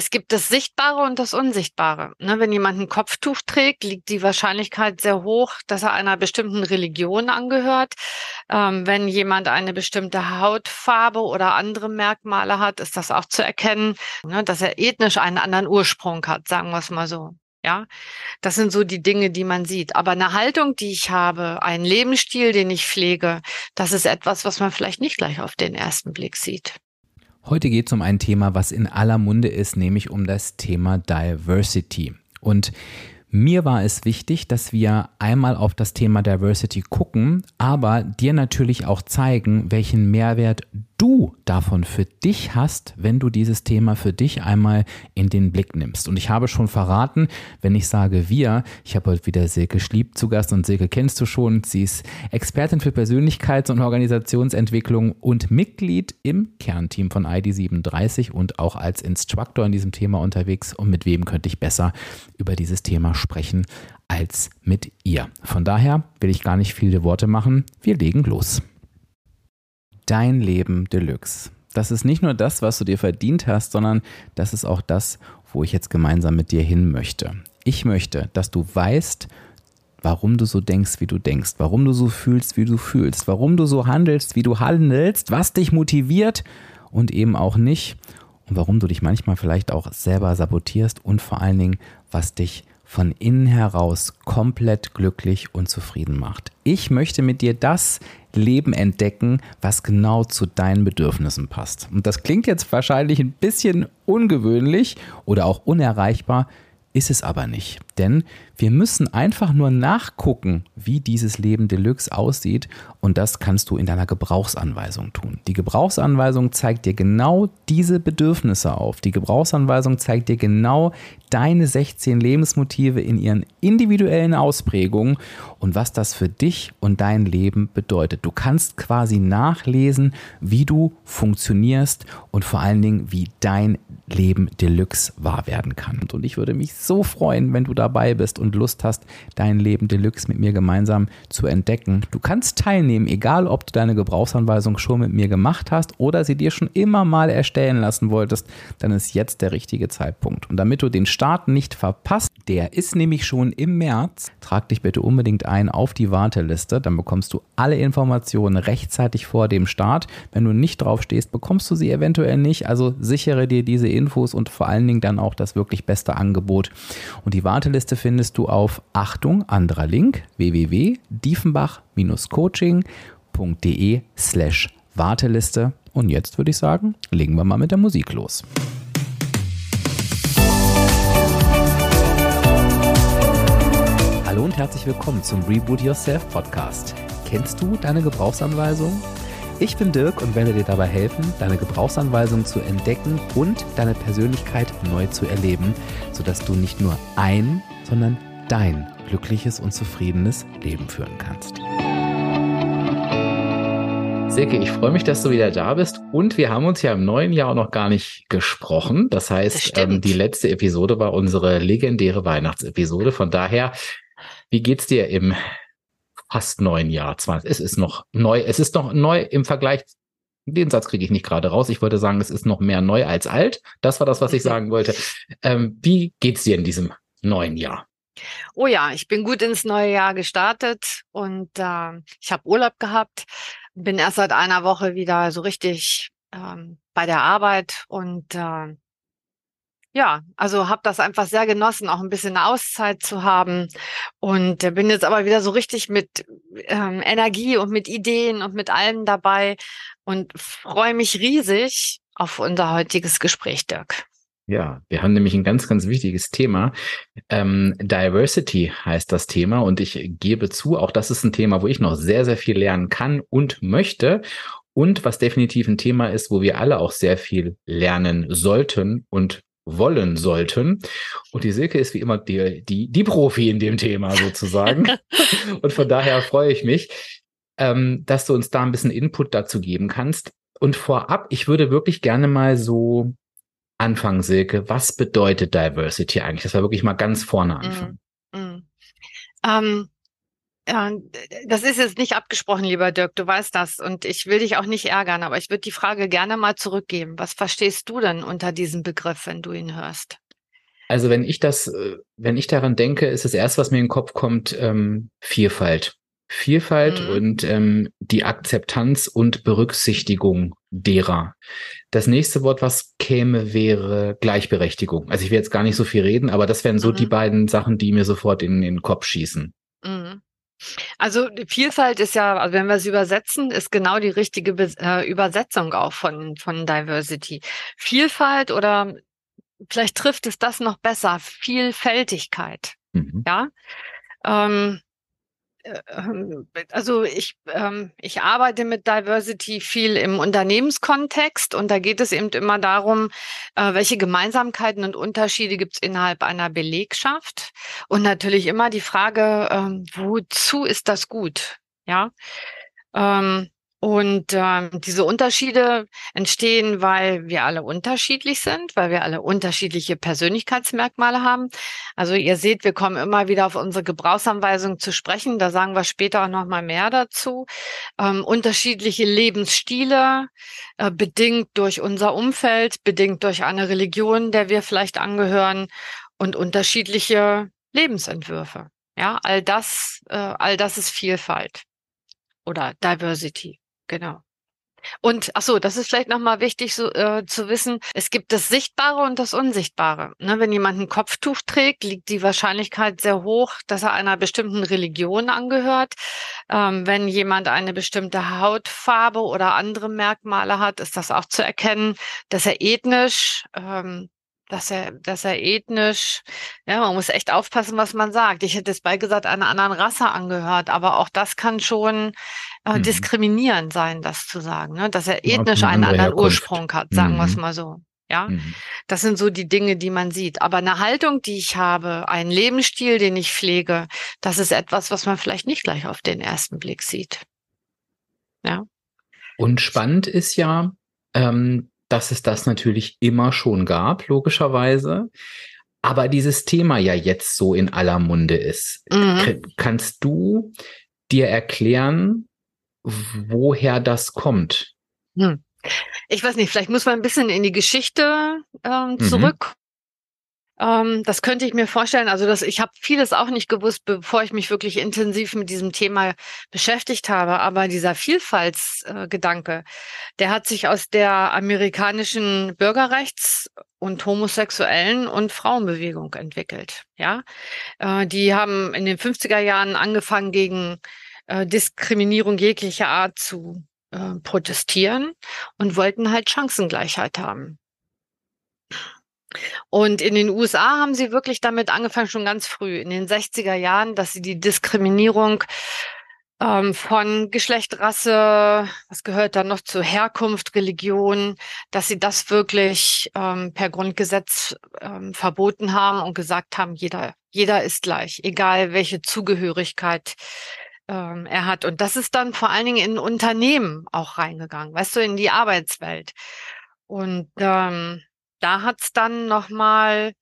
es gibt das Sichtbare und das Unsichtbare. Ne, wenn jemand ein Kopftuch trägt, liegt die Wahrscheinlichkeit sehr hoch, dass er einer bestimmten Religion angehört. Ähm, wenn jemand eine bestimmte Hautfarbe oder andere Merkmale hat, ist das auch zu erkennen, ne, dass er ethnisch einen anderen Ursprung hat, sagen wir es mal so. Ja, das sind so die Dinge, die man sieht. Aber eine Haltung, die ich habe, einen Lebensstil, den ich pflege, das ist etwas, was man vielleicht nicht gleich auf den ersten Blick sieht. Heute geht es um ein Thema, was in aller Munde ist, nämlich um das Thema Diversity. Und mir war es wichtig, dass wir einmal auf das Thema Diversity gucken, aber dir natürlich auch zeigen, welchen Mehrwert du davon für dich hast, wenn du dieses Thema für dich einmal in den Blick nimmst. Und ich habe schon verraten, wenn ich sage wir, ich habe heute wieder Silke Schlieb zu Gast und Silke kennst du schon. Sie ist Expertin für Persönlichkeits- und Organisationsentwicklung und Mitglied im Kernteam von ID37 und auch als Instructor in diesem Thema unterwegs. Und mit wem könnte ich besser über dieses Thema sprechen als mit ihr? Von daher will ich gar nicht viele Worte machen. Wir legen los. Dein Leben Deluxe. Das ist nicht nur das, was du dir verdient hast, sondern das ist auch das, wo ich jetzt gemeinsam mit dir hin möchte. Ich möchte, dass du weißt, warum du so denkst, wie du denkst, warum du so fühlst, wie du fühlst, warum du so handelst, wie du handelst, was dich motiviert und eben auch nicht und warum du dich manchmal vielleicht auch selber sabotierst und vor allen Dingen, was dich von innen heraus komplett glücklich und zufrieden macht. Ich möchte mit dir das Leben entdecken, was genau zu deinen Bedürfnissen passt. Und das klingt jetzt wahrscheinlich ein bisschen ungewöhnlich oder auch unerreichbar, ist es aber nicht. Denn wir müssen einfach nur nachgucken, wie dieses Leben Deluxe aussieht und das kannst du in deiner Gebrauchsanweisung tun. Die Gebrauchsanweisung zeigt dir genau diese Bedürfnisse auf. Die Gebrauchsanweisung zeigt dir genau deine 16 Lebensmotive in ihren individuellen Ausprägungen und was das für dich und dein Leben bedeutet. Du kannst quasi nachlesen, wie du funktionierst und vor allen Dingen, wie dein Leben Deluxe wahr werden kann. Und ich würde mich so freuen, wenn du dabei bist und Lust hast, dein Leben Deluxe mit mir gemeinsam zu entdecken. Du kannst teilnehmen, egal ob du deine Gebrauchsanweisung schon mit mir gemacht hast oder sie dir schon immer mal erstellen lassen wolltest, dann ist jetzt der richtige Zeitpunkt. Und damit du den Start nicht verpasst, der ist nämlich schon im März, trag dich bitte unbedingt ein auf die Warteliste, dann bekommst du alle Informationen rechtzeitig vor dem Start. Wenn du nicht drauf stehst, bekommst du sie eventuell nicht, also sichere dir diese Infos und vor allen Dingen dann auch das wirklich beste Angebot. Und die Warteliste findest du auf Achtung, anderer Link, www.diefenbach-coaching.de slash Warteliste. Und jetzt würde ich sagen, legen wir mal mit der Musik los. Hallo und herzlich willkommen zum Reboot Yourself Podcast. Kennst du deine Gebrauchsanweisung? Ich bin Dirk und werde dir dabei helfen, deine Gebrauchsanweisung zu entdecken und deine Persönlichkeit neu zu erleben, sodass du nicht nur ein, sondern dein glückliches und zufriedenes Leben führen kannst. Silke, ich freue mich, dass du wieder da bist. Und wir haben uns ja im neuen Jahr noch gar nicht gesprochen. Das heißt, das ähm, die letzte Episode war unsere legendäre Weihnachtsepisode. Von daher, wie geht's dir im fast neun Jahr. Es ist noch neu. Es ist noch neu im Vergleich. Den Satz kriege ich nicht gerade raus. Ich wollte sagen, es ist noch mehr neu als alt. Das war das, was ich sagen wollte. Ähm, wie geht's dir in diesem neuen Jahr? Oh ja, ich bin gut ins neue Jahr gestartet und äh, ich habe Urlaub gehabt. Bin erst seit einer Woche wieder so richtig ähm, bei der Arbeit und äh, ja, also habe das einfach sehr genossen, auch ein bisschen Auszeit zu haben und bin jetzt aber wieder so richtig mit ähm, Energie und mit Ideen und mit allem dabei und freue mich riesig auf unser heutiges Gespräch, Dirk. Ja, wir haben nämlich ein ganz, ganz wichtiges Thema. Ähm, Diversity heißt das Thema und ich gebe zu, auch das ist ein Thema, wo ich noch sehr, sehr viel lernen kann und möchte. Und was definitiv ein Thema ist, wo wir alle auch sehr viel lernen sollten und wollen sollten. Und die Silke ist wie immer die, die, die Profi in dem Thema sozusagen. und von daher freue ich mich, ähm, dass du uns da ein bisschen Input dazu geben kannst. Und vorab, ich würde wirklich gerne mal so anfangen, Silke. Was bedeutet Diversity eigentlich? Das war wirklich mal ganz vorne anfangen. Mm, mm. Ähm, Ja, das ist jetzt nicht abgesprochen, lieber Dirk, du weißt das. Und ich will dich auch nicht ärgern, aber ich würde die Frage gerne mal zurückgeben. Was verstehst du denn unter diesem Begriff, wenn du ihn hörst? Also wenn ich das, äh, wenn ich daran denke, ist das erste, was mir in den Kopf kommt, ähm, Vielfalt. Vielfalt mhm. und ähm, die Akzeptanz und Berücksichtigung derer. Das nächste Wort, was käme, wäre Gleichberechtigung. Also ich will jetzt gar nicht so viel reden, aber das wären so mhm. die beiden Sachen, die mir sofort in, in den Kopf schießen. Mhm. Also Vielfalt ist ja, also wenn wir es übersetzen, ist genau die richtige Be äh, Übersetzung auch von, von Diversity. Vielfalt oder vielleicht trifft es das noch besser, Vielfältigkeit. Mhm. Ja. Ähm, also ich, ähm, ich arbeite mit Diversity viel im Unternehmenskontext und da geht es eben immer darum, äh, welche Gemeinsamkeiten und Unterschiede gibt es innerhalb einer Belegschaft und natürlich immer die Frage, ähm, wozu ist das gut? Ja. Ähm, und ähm, diese Unterschiede entstehen, weil wir alle unterschiedlich sind, weil wir alle unterschiedliche Persönlichkeitsmerkmale haben. Also ihr seht, wir kommen immer wieder auf unsere Gebrauchsanweisung zu sprechen. Da sagen wir später auch noch mal mehr dazu. Ähm, unterschiedliche Lebensstile, äh, bedingt durch unser Umfeld, bedingt durch eine Religion, der wir vielleicht angehören und unterschiedliche Lebensentwürfe. Ja, all das, äh, all das ist Vielfalt oder Diversity. Genau. Und ach so, das ist vielleicht nochmal wichtig so, äh, zu wissen. Es gibt das Sichtbare und das Unsichtbare. Ne, wenn jemand ein Kopftuch trägt, liegt die Wahrscheinlichkeit sehr hoch, dass er einer bestimmten Religion angehört. Ähm, wenn jemand eine bestimmte Hautfarbe oder andere Merkmale hat, ist das auch zu erkennen, dass er ethnisch ähm, dass er, dass er ethnisch, ja, man muss echt aufpassen, was man sagt. Ich hätte es bei gesagt, einer anderen Rasse angehört, aber auch das kann schon äh, mhm. diskriminierend sein, das zu sagen, ne? dass er ethnisch einen anderen Herkunft. Ursprung hat, sagen mhm. wir es mal so. Ja, mhm. das sind so die Dinge, die man sieht. Aber eine Haltung, die ich habe, ein Lebensstil, den ich pflege, das ist etwas, was man vielleicht nicht gleich auf den ersten Blick sieht. Ja. Und spannend ist ja, ähm, dass es das natürlich immer schon gab, logischerweise. Aber dieses Thema ja jetzt so in aller Munde ist. Mhm. Kannst du dir erklären, woher das kommt? Hm. Ich weiß nicht, vielleicht muss man ein bisschen in die Geschichte ähm, mhm. zurück ähm, das könnte ich mir vorstellen. Also das, ich habe vieles auch nicht gewusst, bevor ich mich wirklich intensiv mit diesem Thema beschäftigt habe. Aber dieser Vielfaltsgedanke, der hat sich aus der amerikanischen Bürgerrechts- und homosexuellen und Frauenbewegung entwickelt. Ja, äh, die haben in den 50er Jahren angefangen gegen äh, Diskriminierung jeglicher Art zu äh, protestieren und wollten halt Chancengleichheit haben. Und in den USA haben sie wirklich damit angefangen, schon ganz früh, in den 60er Jahren, dass sie die Diskriminierung ähm, von Geschlecht, Rasse, was gehört dann noch zu Herkunft, Religion, dass sie das wirklich ähm, per Grundgesetz ähm, verboten haben und gesagt haben, jeder, jeder ist gleich, egal welche Zugehörigkeit ähm, er hat. Und das ist dann vor allen Dingen in Unternehmen auch reingegangen, weißt du, in die Arbeitswelt. Und ähm, da hat's dann nochmal,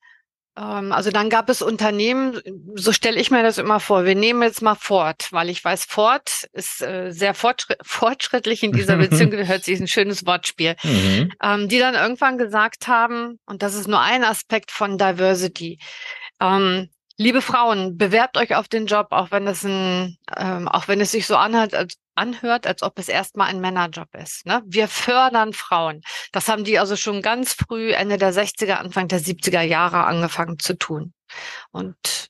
ähm, also dann gab es Unternehmen, so stelle ich mir das immer vor. Wir nehmen jetzt mal Ford, weil ich weiß, Ford ist äh, sehr fortschritt, fortschrittlich in dieser Beziehung, hört sich ein schönes Wortspiel, mhm. ähm, die dann irgendwann gesagt haben, und das ist nur ein Aspekt von Diversity, ähm, Liebe Frauen, bewerbt euch auf den Job, auch wenn es ein, ähm, auch wenn es sich so anhört, als, anhört, als ob es erstmal ein Männerjob ist. Ne? Wir fördern Frauen. Das haben die also schon ganz früh, Ende der 60er, Anfang der 70er Jahre angefangen zu tun. Und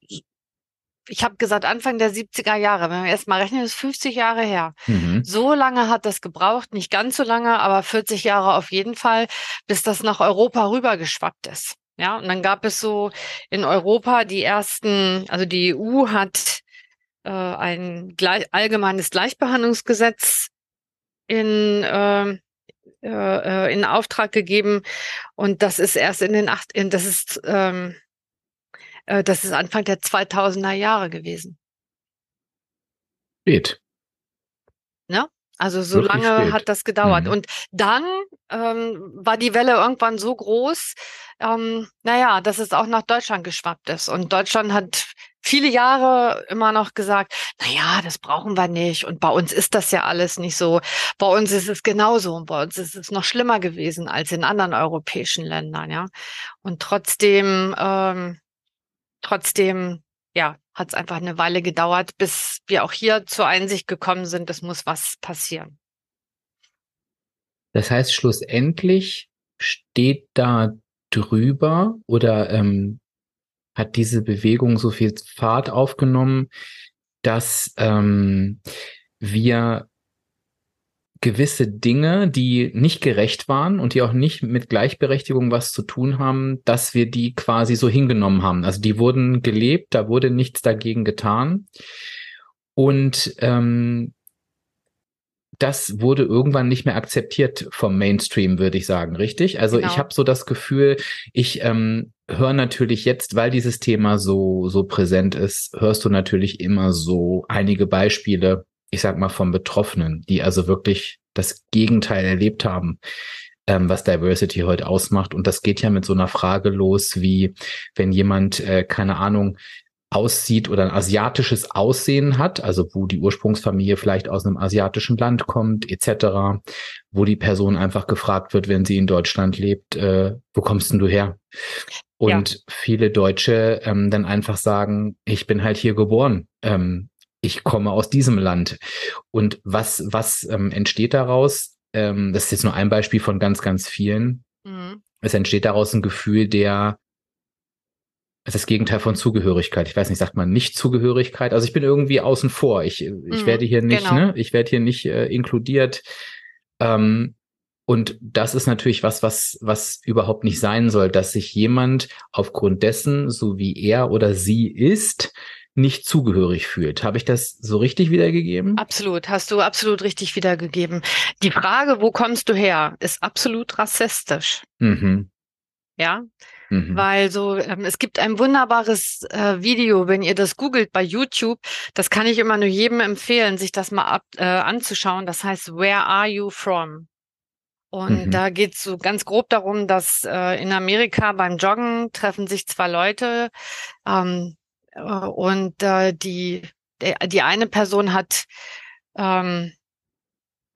ich habe gesagt, Anfang der 70er Jahre, wenn wir erstmal rechnen, ist 50 Jahre her. Mhm. So lange hat das gebraucht, nicht ganz so lange, aber 40 Jahre auf jeden Fall, bis das nach Europa rübergeschwappt ist. Ja, und dann gab es so in Europa die ersten, also die EU hat äh, ein gleich, allgemeines Gleichbehandlungsgesetz in, äh, äh, in Auftrag gegeben und das ist erst in den acht, in, das ist ähm, äh, das ist Anfang der 2000er Jahre gewesen. Spät. Also so Wirklich lange spät. hat das gedauert. Mhm. Und dann ähm, war die Welle irgendwann so groß, ähm, naja, dass es auch nach Deutschland geschwappt ist. Und Deutschland hat viele Jahre immer noch gesagt, na ja, das brauchen wir nicht. Und bei uns ist das ja alles nicht so. Bei uns ist es genauso. Und bei uns ist es noch schlimmer gewesen als in anderen europäischen Ländern, ja. Und trotzdem, ähm, trotzdem, ja, hat es einfach eine Weile gedauert, bis wir auch hier zur Einsicht gekommen sind, es muss was passieren. Das heißt, schlussendlich steht da drüber oder ähm, hat diese Bewegung so viel Fahrt aufgenommen, dass ähm, wir gewisse Dinge, die nicht gerecht waren und die auch nicht mit Gleichberechtigung was zu tun haben, dass wir die quasi so hingenommen haben. Also die wurden gelebt, da wurde nichts dagegen getan. Und ähm, das wurde irgendwann nicht mehr akzeptiert vom Mainstream, würde ich sagen, richtig? Also genau. ich habe so das Gefühl, ich ähm, höre natürlich jetzt, weil dieses Thema so so präsent ist, hörst du natürlich immer so einige Beispiele, ich sag mal von Betroffenen, die also wirklich das Gegenteil erlebt haben, ähm, was Diversity heute ausmacht. Und das geht ja mit so einer Frage los, wie wenn jemand äh, keine Ahnung aussieht oder ein asiatisches Aussehen hat, also wo die Ursprungsfamilie vielleicht aus einem asiatischen Land kommt, etc., wo die Person einfach gefragt wird, wenn sie in Deutschland lebt, äh, wo kommst denn du her? Und ja. viele Deutsche ähm, dann einfach sagen, ich bin halt hier geboren. Ähm, ich komme aus diesem Land. Und was, was ähm, entsteht daraus? Ähm, das ist jetzt nur ein Beispiel von ganz, ganz vielen. Mhm. Es entsteht daraus ein Gefühl der das Gegenteil von Zugehörigkeit. Ich weiß nicht, sagt man nicht Zugehörigkeit? Also ich bin irgendwie außen vor. Ich, ich mhm, werde hier nicht, genau. ne? Ich werde hier nicht äh, inkludiert. Ähm, und das ist natürlich was, was, was überhaupt nicht sein soll, dass sich jemand aufgrund dessen, so wie er oder sie ist, nicht zugehörig fühlt. Habe ich das so richtig wiedergegeben? Absolut, hast du absolut richtig wiedergegeben. Die Frage, wo kommst du her, ist absolut rassistisch. Mhm. Ja, Mhm. Weil so, ähm, es gibt ein wunderbares äh, Video, wenn ihr das googelt bei YouTube, das kann ich immer nur jedem empfehlen, sich das mal ab, äh, anzuschauen. Das heißt, Where are you from? Und mhm. da geht es so ganz grob darum, dass äh, in Amerika beim Joggen treffen sich zwei Leute ähm, äh, und äh, die, die eine Person hat ähm,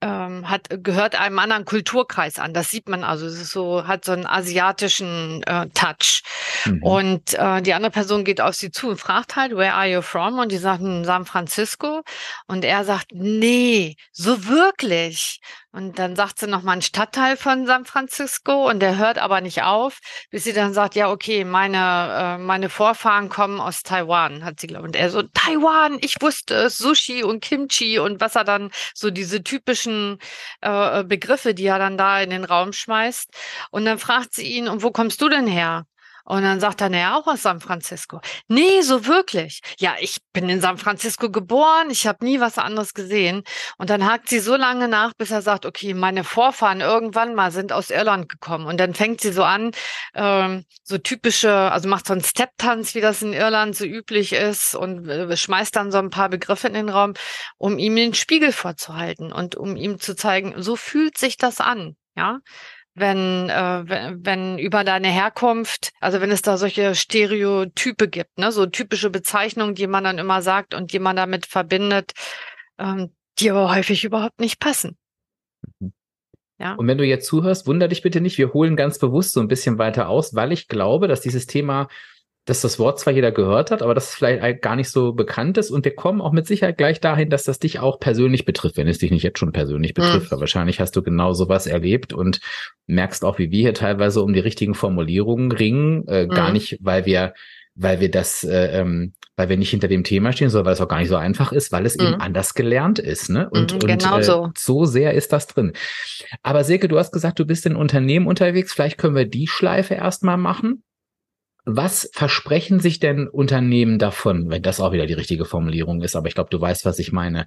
ähm, hat gehört einem anderen Kulturkreis an. Das sieht man also. Es ist so hat so einen asiatischen äh, Touch. Mhm. Und äh, die andere Person geht auf sie zu und fragt halt, Where are you from? Und die sagt San Francisco. Und er sagt, nee, so wirklich. Und dann sagt sie noch mal einen Stadtteil von San Francisco und der hört aber nicht auf, bis sie dann sagt, ja, okay, meine, äh, meine Vorfahren kommen aus Taiwan, hat sie glaube Und er so, Taiwan, ich wusste es, Sushi und Kimchi und was er dann, so diese typischen äh, Begriffe, die er dann da in den Raum schmeißt. Und dann fragt sie ihn, und wo kommst du denn her? Und dann sagt er, naja, auch aus San Francisco. Nee, so wirklich. Ja, ich bin in San Francisco geboren, ich habe nie was anderes gesehen. Und dann hakt sie so lange nach, bis er sagt, okay, meine Vorfahren irgendwann mal sind aus Irland gekommen. Und dann fängt sie so an, ähm, so typische, also macht so einen Step-Tanz, wie das in Irland so üblich ist, und äh, schmeißt dann so ein paar Begriffe in den Raum, um ihm den Spiegel vorzuhalten und um ihm zu zeigen, so fühlt sich das an. Ja, wenn, äh, wenn, wenn über deine Herkunft, also wenn es da solche Stereotype gibt, ne, so typische Bezeichnungen, die man dann immer sagt und die man damit verbindet, ähm, die aber häufig überhaupt nicht passen. Mhm. Ja. Und wenn du jetzt zuhörst, wunder dich bitte nicht, wir holen ganz bewusst so ein bisschen weiter aus, weil ich glaube, dass dieses Thema dass das Wort zwar jeder gehört hat, aber dass es vielleicht gar nicht so bekannt ist. Und wir kommen auch mit Sicherheit gleich dahin, dass das dich auch persönlich betrifft, wenn es dich nicht jetzt schon persönlich betrifft. Mhm. wahrscheinlich hast du genau sowas erlebt und merkst auch, wie wir hier teilweise um die richtigen Formulierungen ringen. Äh, mhm. Gar nicht, weil wir, weil wir das, äh, ähm, weil wir nicht hinter dem Thema stehen, sondern weil es auch gar nicht so einfach ist, weil es mhm. eben anders gelernt ist. Ne? Und, mhm, genau und äh, so. so sehr ist das drin. Aber Silke, du hast gesagt, du bist in Unternehmen unterwegs. Vielleicht können wir die Schleife erstmal machen. Was versprechen sich denn Unternehmen davon, wenn das auch wieder die richtige Formulierung ist, aber ich glaube, du weißt, was ich meine.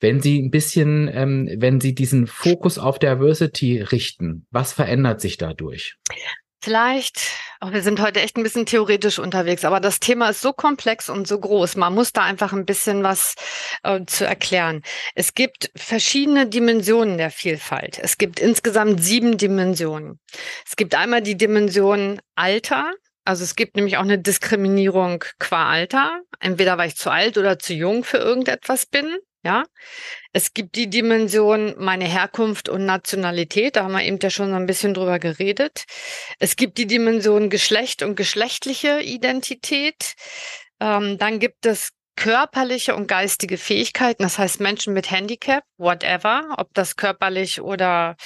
Wenn sie ein bisschen, ähm, wenn sie diesen Fokus auf Diversity richten, was verändert sich dadurch? Vielleicht, auch wir sind heute echt ein bisschen theoretisch unterwegs, aber das Thema ist so komplex und so groß. Man muss da einfach ein bisschen was äh, zu erklären. Es gibt verschiedene Dimensionen der Vielfalt. Es gibt insgesamt sieben Dimensionen. Es gibt einmal die Dimension Alter, Also es gibt nämlich auch eine Diskriminierung qua Alter. Entweder weil ich zu alt oder zu jung für irgendetwas bin. Ja, es gibt die Dimension meine Herkunft und Nationalität. Da haben wir eben ja schon so ein bisschen drüber geredet. Es gibt die Dimension Geschlecht und geschlechtliche Identität. Ähm, dann gibt es körperliche und geistige Fähigkeiten. Das heißt Menschen mit Handicap, whatever, ob das körperlich oder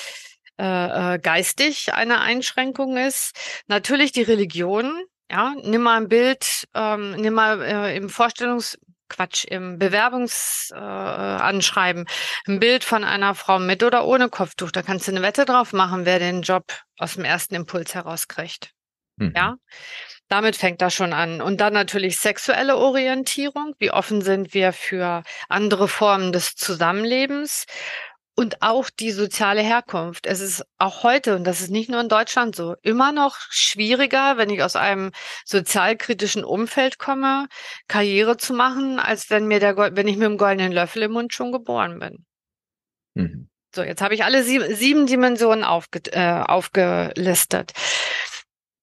äh, äh, geistig eine Einschränkung ist. Natürlich die Religion. Ja, nimm mal ein Bild, ähm, nimm mal äh, im Vorstellungs Quatsch, im Bewerbungsanschreiben äh, ein Bild von einer Frau mit oder ohne Kopftuch. Da kannst du eine Wette drauf machen, wer den Job aus dem ersten Impuls herauskriegt. Mhm. Ja, damit fängt das schon an. Und dann natürlich sexuelle Orientierung. Wie offen sind wir für andere Formen des Zusammenlebens? Und auch die soziale Herkunft. Es ist auch heute, und das ist nicht nur in Deutschland so, immer noch schwieriger, wenn ich aus einem sozialkritischen Umfeld komme, Karriere zu machen, als wenn mir der, wenn ich mit dem goldenen Löffel im Mund schon geboren bin. Mhm. So, jetzt habe ich alle sieben, sieben Dimensionen aufge, äh, aufgelistet.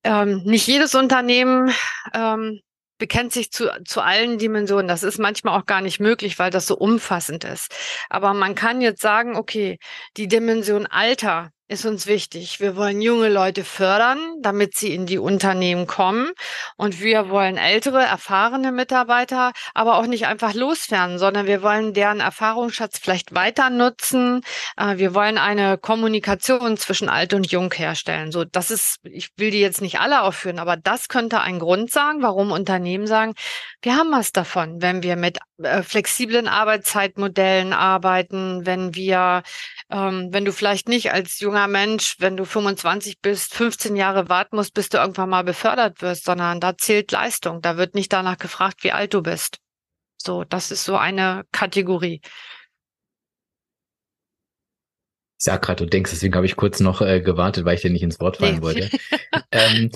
Ähm, nicht jedes Unternehmen ähm, bekennt sich zu, zu allen Dimensionen. Das ist manchmal auch gar nicht möglich, weil das so umfassend ist. Aber man kann jetzt sagen, okay, die Dimension Alter ist uns wichtig. Wir wollen junge Leute fördern, damit sie in die Unternehmen kommen. Und wir wollen ältere, erfahrene Mitarbeiter aber auch nicht einfach loswerden, sondern wir wollen deren Erfahrungsschatz vielleicht weiter nutzen. Äh, wir wollen eine Kommunikation zwischen alt und jung herstellen. So, das ist, ich will die jetzt nicht alle aufführen, aber das könnte ein Grund sagen, warum Unternehmen sagen, wir haben was davon, wenn wir mit äh, flexiblen Arbeitszeitmodellen arbeiten, wenn wir, ähm, wenn du vielleicht nicht als junger Mensch, wenn du 25 bist, 15 Jahre warten musst, bis du irgendwann mal befördert wirst, sondern da zählt Leistung. Da wird nicht danach gefragt, wie alt du bist. So, das ist so eine Kategorie. Ich sag gerade, du denkst, deswegen habe ich kurz noch äh, gewartet, weil ich dir nicht ins Wort fallen nee. wollte. ähm,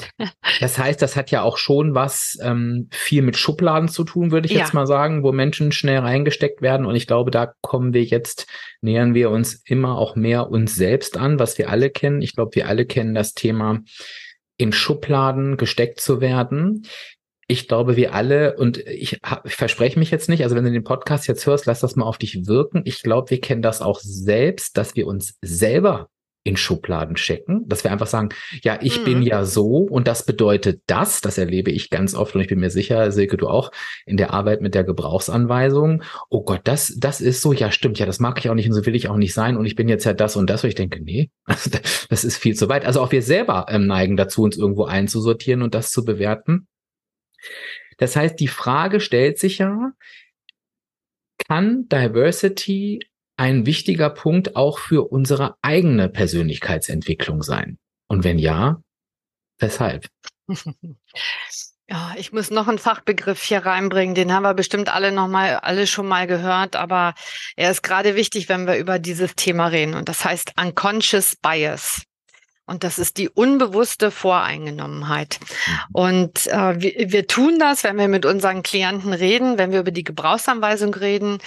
das heißt, das hat ja auch schon was ähm, viel mit Schubladen zu tun, würde ich ja. jetzt mal sagen, wo Menschen schnell reingesteckt werden. Und ich glaube, da kommen wir jetzt, nähern wir uns immer auch mehr uns selbst an, was wir alle kennen. Ich glaube, wir alle kennen das Thema, in Schubladen gesteckt zu werden ich glaube, wir alle, und ich, ich, verspreche mich jetzt nicht, also wenn du den Podcast jetzt hörst, lass das mal auf dich wirken. Ich glaube, wir kennen das auch selbst, dass wir uns selber in Schubladen checken, dass wir einfach sagen, ja, ich mhm. bin ja so und das bedeutet das, das erlebe ich ganz oft und ich bin mir sicher, Silke, du auch, in der Arbeit mit der Gebrauchsanweisung, oh Gott, das, das ist so, ja stimmt, ja, das mag ich auch nicht und so will ich auch nicht sein und ich bin jetzt ja das und das und ich denke, nee, das ist viel zu weit. Also auch wir selber ähm, neigen dazu, uns irgendwo einzusortieren und das zu bewerten. Das heißt, die Frage stellt sich ja, kann Diversity ein wichtiger Punkt auch für unsere eigene Persönlichkeitsentwicklung sein? Und wenn ja, weshalb? Ja, ich muss noch einen Fachbegriff hier reinbringen, den haben wir bestimmt alle noch mal, alle schon mal gehört, aber er ist gerade wichtig, wenn wir über dieses Thema reden und das heißt Unconscious Bias. Und das ist die unbewusste Voreingenommenheit. Mhm. Und äh, wir, wir tun das, wenn wir mit unseren Klienten reden, wenn wir über die Gebrauchsanweisung reden,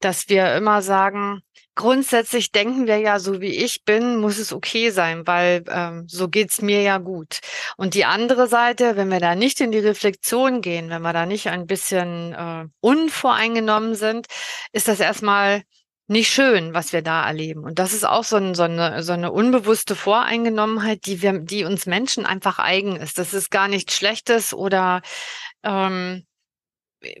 dass wir immer sagen, grundsätzlich denken wir ja, so wie ich bin, muss es okay sein, weil ähm, so geht's mir ja gut. Und die andere Seite, wenn wir da nicht in die Reflexion gehen, wenn wir da nicht ein bisschen äh, unvoreingenommen sind, ist das erstmal nicht schön, was wir da erleben. Und das ist auch so, ein, so, eine, so eine unbewusste Voreingenommenheit, die wir, die uns Menschen einfach eigen ist. Das ist gar nichts Schlechtes oder ähm,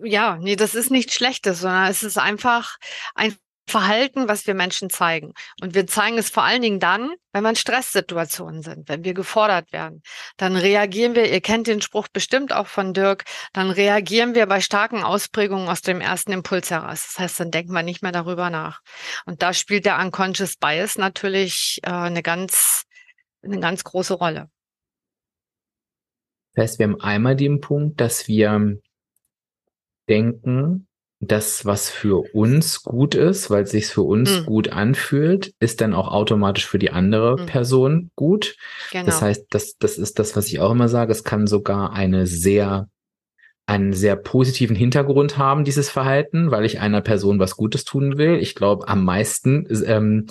ja, nee, das ist nichts Schlechtes, sondern es ist einfach ein Verhalten, was wir Menschen zeigen. Und wir zeigen es vor allen Dingen dann, wenn wir in Stresssituationen sind, wenn wir gefordert werden. Dann reagieren wir, ihr kennt den Spruch bestimmt auch von Dirk, dann reagieren wir bei starken Ausprägungen aus dem ersten Impuls heraus. Das heißt, dann denken wir nicht mehr darüber nach. Und da spielt der Unconscious Bias natürlich äh, eine ganz, eine ganz große Rolle. Das heißt, wir haben einmal den Punkt, dass wir denken, das, was für uns gut ist, weil es sich für uns mhm. gut anfühlt, ist dann auch automatisch für die andere mhm. Person gut. Genau. Das heißt, das, das ist das, was ich auch immer sage. Es kann sogar eine sehr einen sehr positiven Hintergrund haben, dieses Verhalten, weil ich einer Person was Gutes tun will. Ich glaube, am meisten ähm,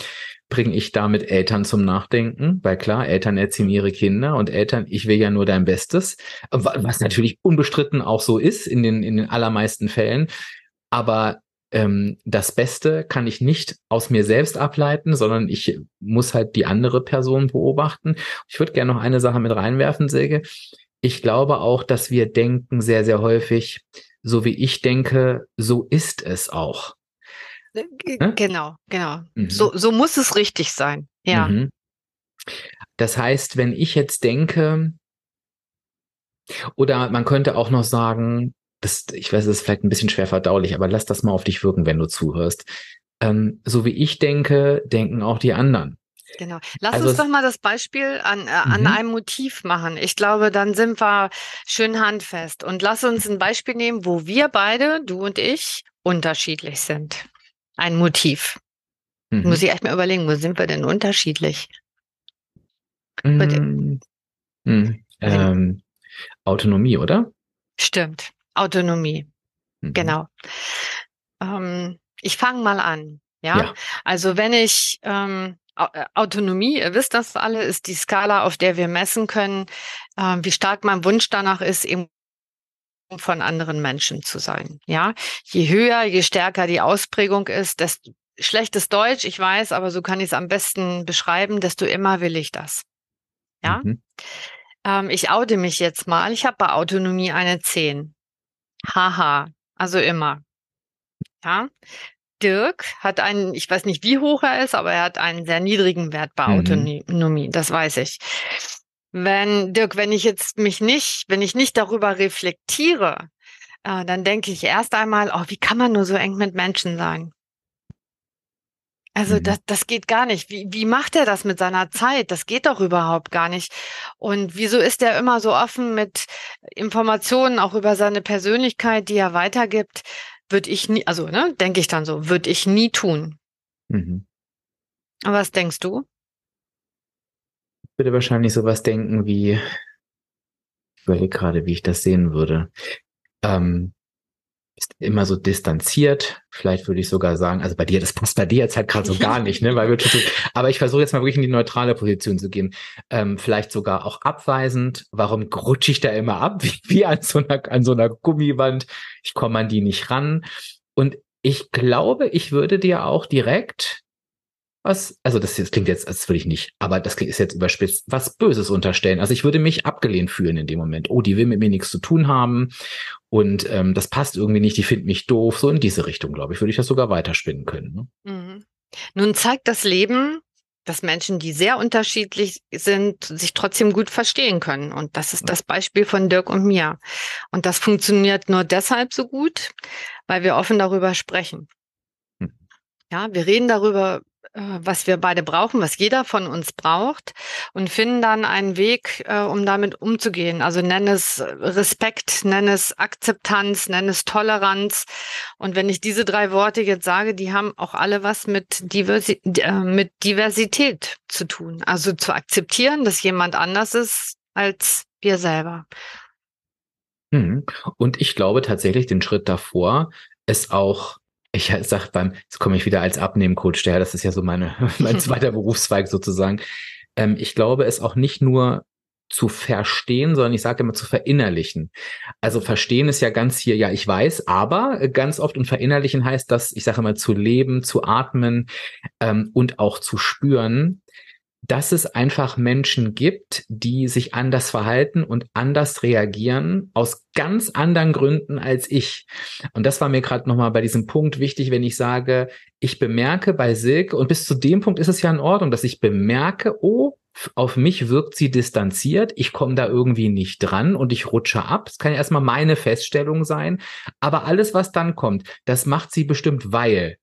bringe ich damit Eltern zum Nachdenken, weil klar, Eltern erziehen ihre Kinder und Eltern, ich will ja nur dein Bestes, was natürlich unbestritten auch so ist in den, in den allermeisten Fällen. Aber ähm, das Beste kann ich nicht aus mir selbst ableiten, sondern ich muss halt die andere Person beobachten. Ich würde gerne noch eine Sache mit reinwerfen, Silke ich glaube auch, dass wir denken sehr, sehr häufig, so wie ich denke, so ist es auch. Äh, ne? Genau, genau. Mhm. So, so muss es richtig sein. Ja. Mhm. Das heißt, wenn ich jetzt denke, oder man könnte auch noch sagen, das, ich weiß, es ist vielleicht ein bisschen schwer verdaulich, aber lass das mal auf dich wirken, wenn du zuhörst. Ähm, so wie ich denke, denken auch die anderen. Genau. Lass also uns doch mal das Beispiel an, äh, an mhm. einem Motiv machen. Ich glaube, dann sind wir schön handfest. Und lass uns ein Beispiel nehmen, wo wir beide, du und ich, unterschiedlich sind. Ein Motiv. Mhm. Muss ich echt mal überlegen, wo sind wir denn unterschiedlich? Mhm. Ähm, Autonomie, oder? Stimmt. Autonomie. Mhm. Genau. Ähm, ich fange mal an. Ja? ja? Also wenn ich ähm, äh, Autonomie, ihr wisst das alle, ist die Skala, auf der wir messen können, äh, wie stark mein Wunsch danach ist, eben von anderen Menschen zu sein. Ja, je höher, je stärker die Ausprägung ist, desto schlechtes Deutsch, ich weiß, aber so kann ich es am besten beschreiben, desto immer will ich das. Ja, mhm. ähm, ich oute mich jetzt mal. Ich habe bei Autonomie eine 10. Haha, also immer. Ja, Dirk hat einen, ich weiß nicht, wie hoch er ist, aber er hat einen sehr niedrigen Wert bei mhm. Autonomie, das weiß ich. Wenn, Dirk, wenn ich jetzt mich nicht, wenn ich nicht darüber reflektiere, äh, dann denke ich erst einmal, oh, wie kann man nur so eng mit Menschen sein? Also mhm. das, das geht gar nicht. Wie, wie macht er das mit seiner Zeit? Das geht doch überhaupt gar nicht. Und wieso ist er immer so offen mit Informationen auch über seine Persönlichkeit, die er weitergibt? Würde ich nie, also ne, denke ich dann so, würde ich nie tun. Mhm. Was denkst du? Ich würde wahrscheinlich sowas denken wie, ich überlege gerade, wie ich das sehen würde. Ähm, ist immer so distanziert. Vielleicht würde ich sogar sagen, also bei dir, das passt bei dir jetzt halt gerade so gar nicht, ne? Weil wir aber ich versuche jetzt mal wirklich in die neutrale Position zu gehen. Ähm, vielleicht sogar auch abweisend. Warum rutsche ich da immer ab? Wie, wie an so einer, an so einer Gummiwand. Ich komme an die nicht ran. Und ich glaube, ich würde dir auch direkt was, also das, das klingt jetzt, das würde ich nicht, aber das ist jetzt überspitzt, was Böses unterstellen. Also ich würde mich abgelehnt fühlen in dem Moment. Oh, die will mit mir nichts zu tun haben und ähm, das passt irgendwie nicht, die findet mich doof. So in diese Richtung, glaube ich, würde ich das sogar weiterspinnen können. Ne? Mhm. Nun zeigt das Leben, dass Menschen, die sehr unterschiedlich sind, sich trotzdem gut verstehen können. Und das ist das Beispiel von Dirk und mir. Und das funktioniert nur deshalb so gut, weil wir offen darüber sprechen. Hm. Ja, wir reden darüber, was wir beide brauchen, was jeder von uns braucht und finden dann einen Weg, äh, um damit umzugehen. Also nenne es Respekt, nenne es Akzeptanz, nenne es Toleranz. Und wenn ich diese drei Worte jetzt sage, die haben auch alle was mit, Diversi äh, mit Diversität zu tun. Also zu akzeptieren, dass jemand anders ist als wir selber. Mhm. Und ich glaube tatsächlich den Schritt davor, es auch ich sag beim, jetzt komme ich wieder als Abnehmcoach daher, das ist ja so meine, mein zweiter Berufszweig sozusagen. Ähm, ich glaube, es auch nicht nur zu verstehen, sondern ich sage immer zu verinnerlichen. Also verstehen ist ja ganz hier, ja, ich weiß, aber ganz oft und verinnerlichen heißt das, ich sage immer zu leben, zu atmen ähm, und auch zu spüren, dass es einfach Menschen gibt, die sich anders verhalten und anders reagieren aus ganz anderen Gründen als ich. Und das war mir gerade nochmal bei diesem Punkt wichtig, wenn ich sage, ich bemerke bei Silke, und bis zu dem Punkt ist es ja in Ordnung, dass ich bemerke, oh, auf mich wirkt sie distanziert, ich komme da irgendwie nicht dran und ich rutsche ab. Das kann ja erstmal meine Feststellung sein. Aber alles, was dann kommt, das macht sie bestimmt, weil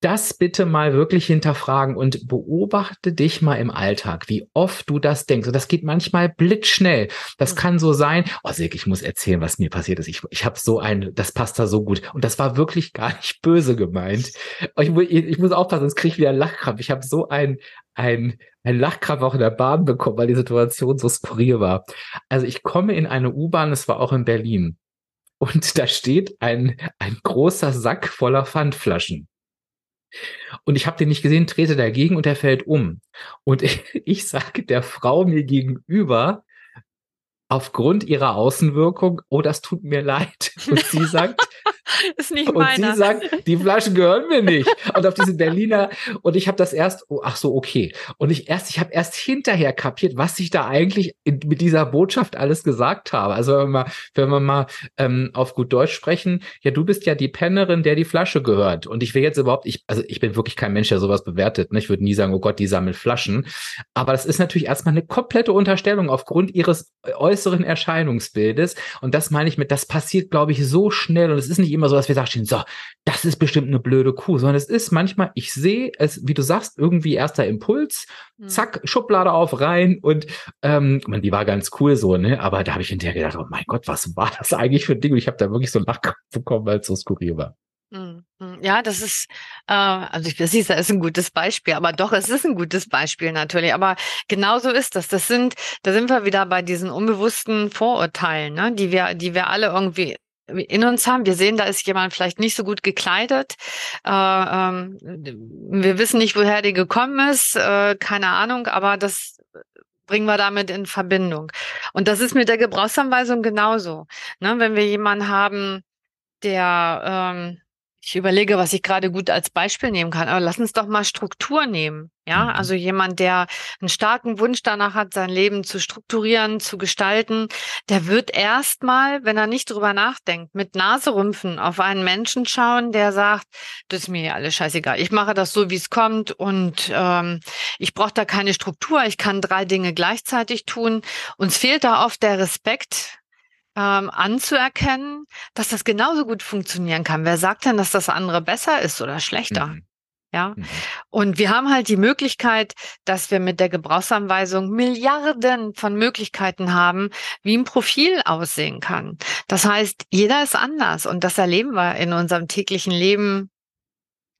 das bitte mal wirklich hinterfragen und beobachte dich mal im Alltag, wie oft du das denkst. Und das geht manchmal blitzschnell. Das kann so sein, oh Silke, ich muss erzählen, was mir passiert ist. Ich, ich habe so ein, das passt da so gut. Und das war wirklich gar nicht böse gemeint. Ich, ich muss aufpassen, sonst kriege ich wieder Lachkrampf. Ich habe so ein, ein, ein Lachkrampf auch in der Bahn bekommen, weil die Situation so skurril war. Also ich komme in eine U-Bahn, es war auch in Berlin. und da steht ein, ein großer Sack voller Pfandflaschen. Und ich habe den nicht gesehen, trete dagegen und er fällt um. Und ich, ich sage der Frau mir gegenüber, aufgrund ihrer Außenwirkung, oh, das tut mir leid. Und sie sagt, ist nicht und meiner. sie sagt, die Flaschen gehören mir nicht. Und auf diese Berliner, und ich habe das erst, oh, ach so, okay. Und ich erst, ich habe erst hinterher kapiert, was ich da eigentlich in, mit dieser Botschaft alles gesagt habe. Also wenn wir mal, wenn wir mal ähm, auf gut Deutsch sprechen, ja, du bist ja die Pennerin, der die Flasche gehört. Und ich will jetzt überhaupt, ich, also ich bin wirklich kein Mensch, der sowas bewertet. Ne? Ich würde nie sagen, oh Gott, die sammelt Flaschen. Aber das ist natürlich erstmal eine komplette Unterstellung aufgrund ihres äußeren Erscheinungsbildes. Und das meine ich mit, das passiert, glaube ich, so schnell. Und es ist nicht immer so, dass wir sagen, so, das ist bestimmt eine blöde Kuh, sondern es ist manchmal, ich sehe es, wie du sagst, irgendwie erster Impuls, hm. zack, Schublade auf, rein und ähm, man, die war ganz cool so, ne? Aber da habe ich hinterher gedacht, oh mein Gott, was war das eigentlich für ein Ding? Und ich habe da wirklich so Lachkopf bekommen, weil es so skurril war. Hm, hm. Ja, das ist, äh, also ich siehst, das ist ein gutes Beispiel, aber doch, es ist ein gutes Beispiel natürlich. Aber genau so ist das. Das sind, da sind wir wieder bei diesen unbewussten Vorurteilen, ne, die wir, die wir alle irgendwie in uns haben. Wir sehen, da ist jemand vielleicht nicht so gut gekleidet. Äh, ähm, wir wissen nicht, woher die gekommen ist, äh, keine Ahnung, aber das bringen wir damit in Verbindung. Und das ist mit der Gebrauchsanweisung genauso. Ne, wenn wir jemanden haben, der ähm, ich überlege, was ich gerade gut als Beispiel nehmen kann. Aber lass uns doch mal Struktur nehmen. Ja, mhm. also jemand, der einen starken Wunsch danach hat, sein Leben zu strukturieren, zu gestalten, der wird erstmal, wenn er nicht drüber nachdenkt, mit Naserümpfen auf einen Menschen schauen, der sagt, das ist mir alles scheißegal. Ich mache das so, wie es kommt und ähm, ich brauche da keine Struktur. Ich kann drei Dinge gleichzeitig tun. Uns fehlt da oft der Respekt ähm, anzuerkennen, dass das genauso gut funktionieren kann. Wer sagt denn, dass das andere besser ist oder schlechter? Mhm. Ja. Mhm. Und wir haben halt die Möglichkeit, dass wir mit der Gebrauchsanweisung Milliarden von Möglichkeiten haben, wie ein Profil aussehen kann. Das heißt, jeder ist anders und das erleben wir in unserem täglichen Leben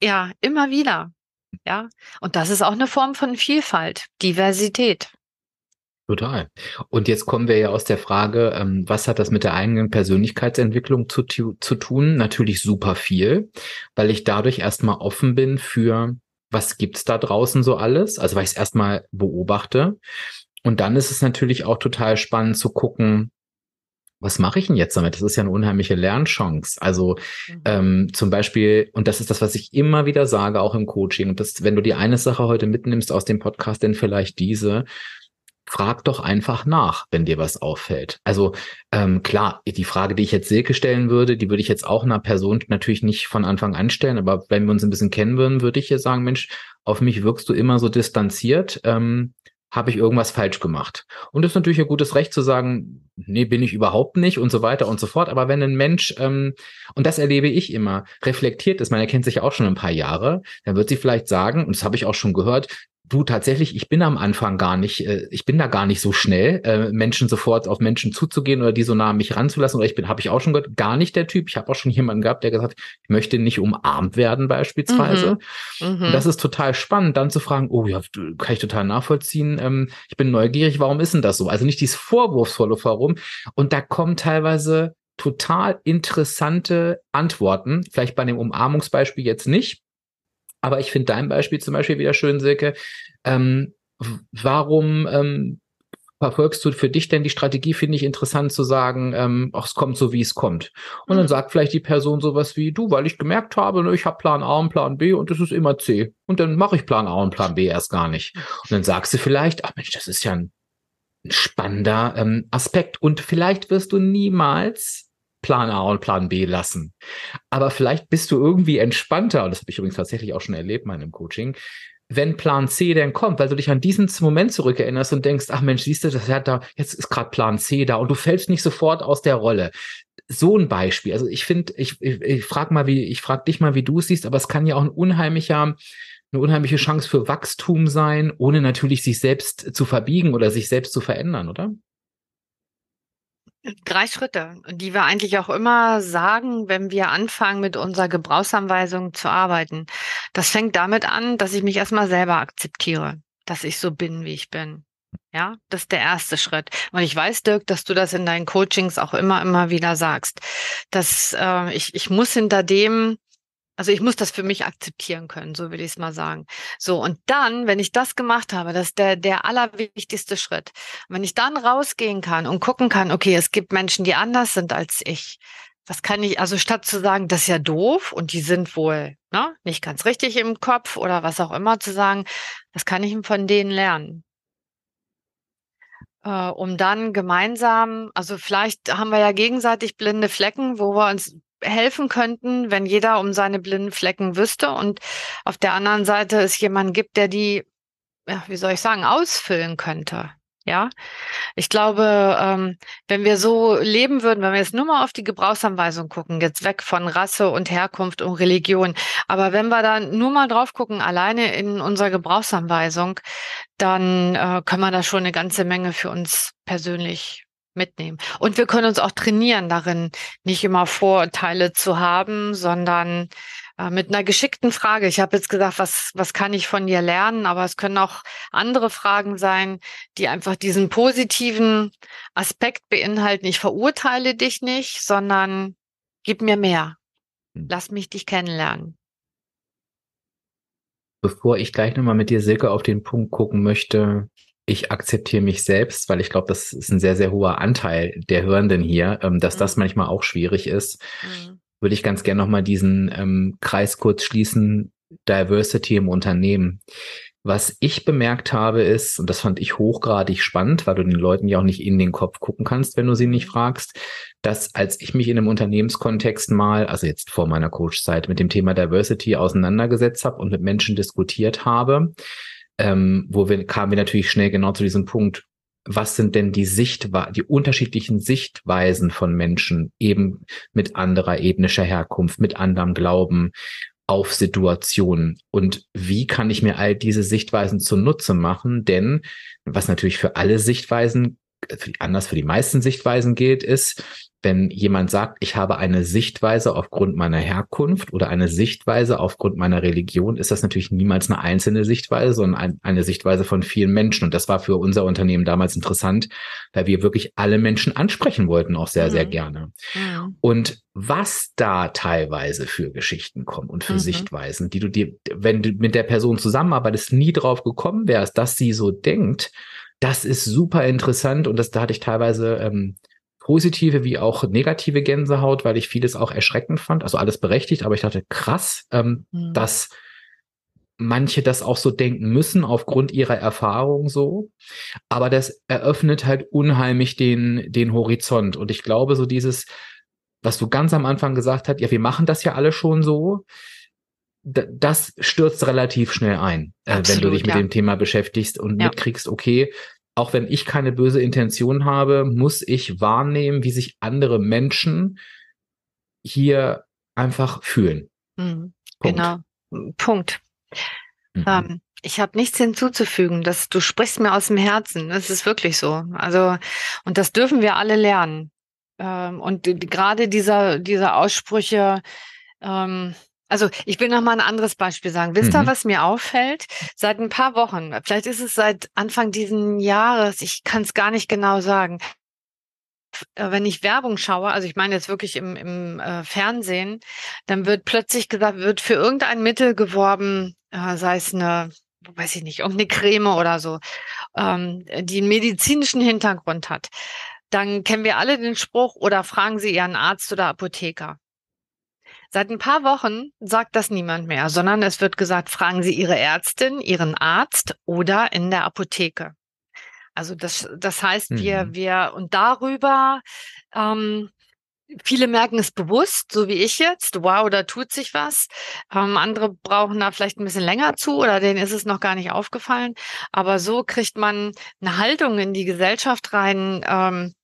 ja immer wieder. Ja. Und das ist auch eine Form von Vielfalt, Diversität. Total. Und jetzt kommen wir ja aus der Frage, ähm, was hat das mit der eigenen Persönlichkeitsentwicklung zu, zu tun? Natürlich super viel, weil ich dadurch erstmal offen bin für, was gibt's da draußen so alles? Also weil ich es erstmal beobachte. Und dann ist es natürlich auch total spannend zu gucken, was mache ich denn jetzt damit? Das ist ja eine unheimliche Lernchance. Also mhm. ähm, zum Beispiel, und das ist das, was ich immer wieder sage, auch im Coaching, und das, wenn du die eine Sache heute mitnimmst aus dem Podcast, denn vielleicht diese, frag doch einfach nach, wenn dir was auffällt. Also ähm, klar, die Frage, die ich jetzt Silke stellen würde, die würde ich jetzt auch einer Person natürlich nicht von Anfang an stellen, aber wenn wir uns ein bisschen kennen würden, würde ich hier sagen, Mensch, auf mich wirkst du immer so distanziert. Ähm, habe ich irgendwas falsch gemacht? Und das ist natürlich ein gutes Recht zu sagen, nee, bin ich überhaupt nicht und so weiter und so fort. Aber wenn ein Mensch, ähm, und das erlebe ich immer, reflektiert ist, man erkennt sich auch schon ein paar Jahre, dann wird sie vielleicht sagen, und das habe ich auch schon gehört, Du tatsächlich, ich bin am Anfang gar nicht, äh, ich bin da gar nicht so schnell, äh, Menschen sofort auf Menschen zuzugehen oder die so nah an mich ranzulassen. Oder ich bin, habe ich auch schon gehört, gar nicht der Typ. Ich habe auch schon jemanden gehabt, der gesagt, ich möchte nicht umarmt werden beispielsweise. Mhm. Mhm. Und das ist total spannend, dann zu fragen, oh ja, kann ich total nachvollziehen. Ähm, ich bin neugierig, warum ist denn das so? Also nicht dieses vorwurfsvolle Warum. Und da kommen teilweise total interessante Antworten. Vielleicht bei dem Umarmungsbeispiel jetzt nicht. Aber ich finde dein Beispiel zum Beispiel wieder schön, Silke. Ähm, warum ähm, verfolgst du für dich denn die Strategie, finde ich interessant zu sagen, ähm, ach, es kommt so, wie es kommt. Und mhm. dann sagt vielleicht die Person sowas wie, du, weil ich gemerkt habe, ne, ich habe Plan A und Plan B und das ist immer C. Und dann mache ich Plan A und Plan B erst gar nicht. Und dann sagst du vielleicht, ach Mensch, das ist ja ein spannender ähm, Aspekt. Und vielleicht wirst du niemals Plan A und Plan B lassen. Aber vielleicht bist du irgendwie entspannter, und das habe ich übrigens tatsächlich auch schon erlebt in meinem Coaching, wenn Plan C denn kommt, weil du dich an diesen Moment zurückerinnerst und denkst, ach Mensch, siehst du, das hat da, jetzt ist gerade Plan C da und du fällst nicht sofort aus der Rolle. So ein Beispiel. Also ich finde, ich, ich, ich frage mal, wie, ich frage dich mal, wie du es siehst, aber es kann ja auch ein unheimlicher, eine unheimliche Chance für Wachstum sein, ohne natürlich sich selbst zu verbiegen oder sich selbst zu verändern, oder? Drei Schritte, die wir eigentlich auch immer sagen, wenn wir anfangen, mit unserer Gebrauchsanweisung zu arbeiten. Das fängt damit an, dass ich mich erstmal selber akzeptiere, dass ich so bin, wie ich bin. Ja, das ist der erste Schritt. Und ich weiß, Dirk, dass du das in deinen Coachings auch immer, immer wieder sagst. Dass äh, ich, ich muss hinter dem, also ich muss das für mich akzeptieren können, so will ich es mal sagen. So, und dann, wenn ich das gemacht habe, das ist der, der allerwichtigste Schritt. wenn ich dann rausgehen kann und gucken kann, okay, es gibt Menschen, die anders sind als ich. Was kann ich, also statt zu sagen, das ist ja doof und die sind wohl ne, nicht ganz richtig im Kopf oder was auch immer zu sagen, das kann ich von denen lernen äh, um dann gemeinsam, also vielleicht haben wir ja gegenseitig blinde Flecken, wo wir uns helfen könnten, wenn jeder um seine blinden Flecken wüsste und auf der anderen Seite es jemanden gibt, der die, ja, wie soll ich sagen, ausfüllen könnte. Ja, ich glaube, ähm, wenn wir so leben würden, wenn wir jetzt nur mal auf die Gebrauchsanweisung gucken, jetzt weg von Rasse und Herkunft und Religion, aber wenn wir da nur mal drauf gucken, alleine in unserer Gebrauchsanweisung, dann äh, können wir da schon eine ganze Menge für uns persönlich mitnehmen. Und wir können uns auch trainieren darin, nicht immer Vorurteile zu haben, sondern äh, mit einer geschickten Frage. Ich habe jetzt gesagt, was, was kann ich von dir lernen? Aber es können auch andere Fragen sein, die einfach diesen positiven Aspekt beinhalten. Ich verurteile dich nicht, sondern gib mir mehr. Hm. Lass mich dich kennenlernen. Bevor ich gleich nochmal mit dir, Silke, auf den Punkt gucken möchte, ich akzeptiere mich selbst, weil ich glaube, das ist ein sehr, sehr hoher Anteil der Hörenden hier, ähm, dass mhm. das manchmal auch schwierig ist. Mhm würde ich ganz gerne nochmal diesen ähm, Kreis kurz schließen, Diversity im Unternehmen. Was ich bemerkt habe ist, und das fand ich hochgradig spannend, weil du den Leuten ja auch nicht in den Kopf gucken kannst, wenn du sie nicht fragst, dass als ich mich in einem Unternehmenskontext mal, also jetzt vor meiner Coachzeit, mit dem Thema Diversity auseinandergesetzt habe und mit Menschen diskutiert habe, ähm, wo wir kamen wir natürlich schnell genau zu diesem Punkt, was sind denn die Sichtweisen, die unterschiedlichen Sichtweisen von Menschen eben mit anderer ethnischer Herkunft, mit anderem Glauben auf Situationen und wie kann ich mir all diese Sichtweisen zunutze machen? Denn was natürlich für alle Sichtweisen, für die, anders für die meisten Sichtweisen gilt, ist, wenn jemand sagt, ich habe eine Sichtweise aufgrund meiner Herkunft oder eine Sichtweise aufgrund meiner Religion, ist das natürlich niemals eine einzelne Sichtweise, sondern ein, eine Sichtweise von vielen Menschen. Und das war für unser Unternehmen damals interessant, weil wir wirklich alle Menschen ansprechen wollten, auch sehr, mhm. sehr gerne. Ja. Und was da teilweise für Geschichten kommen und für mhm. Sichtweisen, die du dir, wenn du mit der Person zusammenarbeitest, nie drauf gekommen wärst, dass sie so denkt, das ist super interessant und das da hatte ich teilweise ähm, positive wie auch negative Gänsehaut, weil ich vieles auch erschreckend fand. Also alles berechtigt, aber ich dachte, krass, ähm, mhm. dass manche das auch so denken müssen aufgrund ihrer Erfahrung so. Aber das eröffnet halt unheimlich den, den Horizont. Und ich glaube, so dieses, was du ganz am Anfang gesagt hast, ja, wir machen das ja alle schon so. Das stürzt relativ schnell ein, äh, wenn du dich mit ja. dem Thema beschäftigst und ja. mitkriegst, okay, auch wenn ich keine böse Intention habe, muss ich wahrnehmen, wie sich andere Menschen hier einfach fühlen. Mhm, Punkt. Genau. Punkt. Mhm. Ähm, ich habe nichts hinzuzufügen. Das, du sprichst mir aus dem Herzen. Das ist wirklich so. Also, und das dürfen wir alle lernen. Ähm, und gerade dieser, diese Aussprüche, ähm, also ich will noch mal ein anderes Beispiel sagen. Wisst ihr, mhm. was mir auffällt? Seit ein paar Wochen, vielleicht ist es seit Anfang diesen Jahres, ich kann es gar nicht genau sagen. Äh, wenn ich Werbung schaue, also ich meine jetzt wirklich im, im äh, Fernsehen, dann wird plötzlich gesagt, wird für irgendein Mittel geworben, äh, sei es eine, weiß ich nicht, irgendeine Creme oder so, ähm, die einen medizinischen Hintergrund hat. Dann kennen wir alle den Spruch oder fragen Sie Ihren Arzt oder Apotheker. Seit ein paar Wochen sagt das niemand mehr, sondern es wird gesagt, fragen Sie Ihre Ärztin, Ihren Arzt oder in der Apotheke. Also das, das heißt, mhm. wir, wir und darüber, ähm, viele merken es bewusst, so wie ich jetzt, wow, da tut sich was. Ähm, andere brauchen da vielleicht ein bisschen länger zu oder denen ist es noch gar nicht aufgefallen. Aber so kriegt man eine Haltung in die Gesellschaft rein, ähm,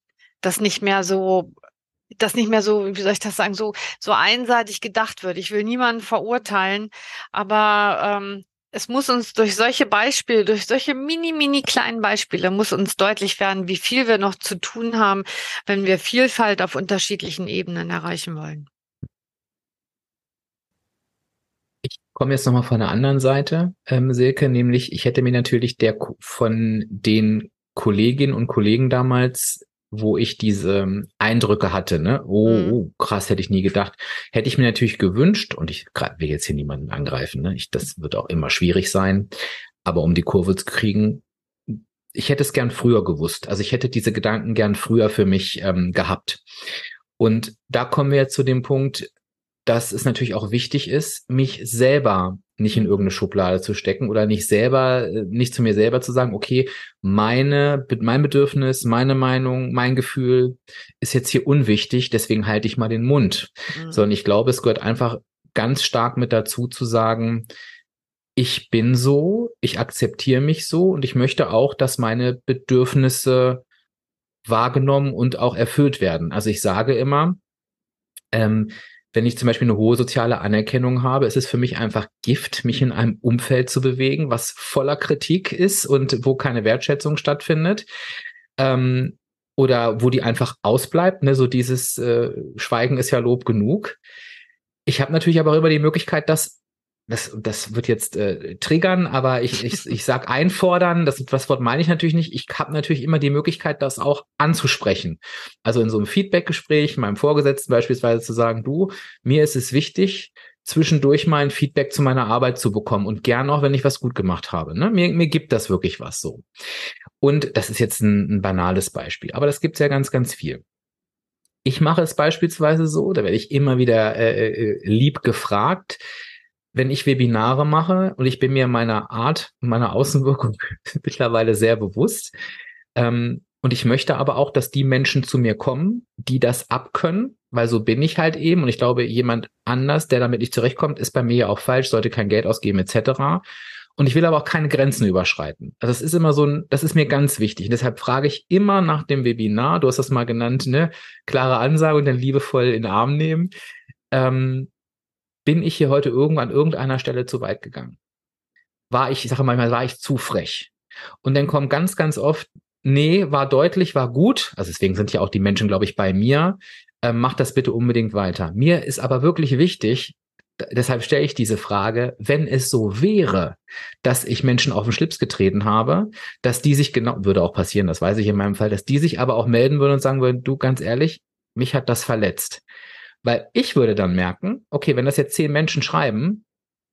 das nicht mehr so dass nicht mehr so, wie soll ich das sagen, so, so einseitig gedacht wird. Ich will niemanden verurteilen, aber ähm, es muss uns durch solche Beispiele, durch solche mini, mini kleinen Beispiele, muss uns deutlich werden, wie viel wir noch zu tun haben, wenn wir Vielfalt auf unterschiedlichen Ebenen erreichen wollen. Ich komme jetzt nochmal von der anderen Seite, ähm, Silke, nämlich ich hätte mir natürlich der von den Kolleginnen und Kollegen damals, wo ich diese Eindrücke hatte, ne? Oh, mhm. oh, krass, hätte ich nie gedacht. Hätte ich mir natürlich gewünscht, und ich will jetzt hier niemanden angreifen, ne? Ich, das wird auch immer schwierig sein. Aber um die Kurve zu kriegen, ich hätte es gern früher gewusst. Also ich hätte diese Gedanken gern früher für mich ähm, gehabt. Und da kommen wir jetzt zu dem Punkt, dass es natürlich auch wichtig ist, mich selber nicht in irgendeine Schublade zu stecken oder nicht selber, äh, nicht zu mir selber zu sagen, okay, meine, mein Bedürfnis, meine Meinung, mein Gefühl ist jetzt hier unwichtig, deswegen halte ich mal den Mund. Mhm. Sondern ich glaube, es gehört einfach ganz stark mit dazu zu sagen, ich bin so, ich akzeptiere mich so und ich möchte auch, dass meine Bedürfnisse wahrgenommen und auch erfüllt werden. Also ich sage immer, ähm, wenn ich zum Beispiel eine hohe soziale Anerkennung habe, ist es für mich einfach Gift, mich in einem Umfeld zu bewegen, was voller Kritik ist und wo keine Wertschätzung stattfindet. Ähm, oder wo die einfach ausbleibt, ne? so dieses äh, Schweigen ist ja Lob genug. Ich habe natürlich aber auch immer die Möglichkeit, das das, das wird jetzt äh, triggern, aber ich, ich, ich sag einfordern, das, das Wort meine ich natürlich nicht. Ich habe natürlich immer die Möglichkeit, das auch anzusprechen. Also in so einem Feedbackgespräch, meinem Vorgesetzten beispielsweise zu sagen, du, mir ist es wichtig, zwischendurch mal ein Feedback zu meiner Arbeit zu bekommen und gern auch, wenn ich was gut gemacht habe. Ne? Mir, mir gibt das wirklich was so. Und das ist jetzt ein, ein banales Beispiel, aber das gibt's ja ganz, ganz viel. Ich mache es beispielsweise so, da werde ich immer wieder äh, äh lieb gefragt, wenn ich Webinare mache und ich bin mir meiner Art meiner Außenwirkung mittlerweile sehr bewusst. Ähm, und ich möchte aber auch, dass die Menschen zu mir kommen, die das abkönnen, weil so bin ich halt eben. Und ich glaube, jemand anders, der damit nicht zurechtkommt, ist bei mir ja auch falsch, sollte kein Geld ausgeben etc. Und ich will aber auch keine Grenzen überschreiten. Also das ist immer so ein, das ist mir ganz wichtig. Und deshalb frage ich immer nach dem Webinar, du hast das mal genannt, ne, klare Ansage und dann liebevoll in den Arm nehmen. Ähm, bin ich hier heute irgendwann an irgendeiner Stelle zu weit gegangen? War ich, ich sage manchmal, war ich zu frech? Und dann kommt ganz, ganz oft, nee, war deutlich, war gut. Also deswegen sind ja auch die Menschen, glaube ich, bei mir. Ähm, mach das bitte unbedingt weiter. Mir ist aber wirklich wichtig, deshalb stelle ich diese Frage, wenn es so wäre, dass ich Menschen auf den Schlips getreten habe, dass die sich genau, würde auch passieren, das weiß ich in meinem Fall, dass die sich aber auch melden würden und sagen würden, du ganz ehrlich, mich hat das verletzt. Weil ich würde dann merken, okay, wenn das jetzt zehn Menschen schreiben,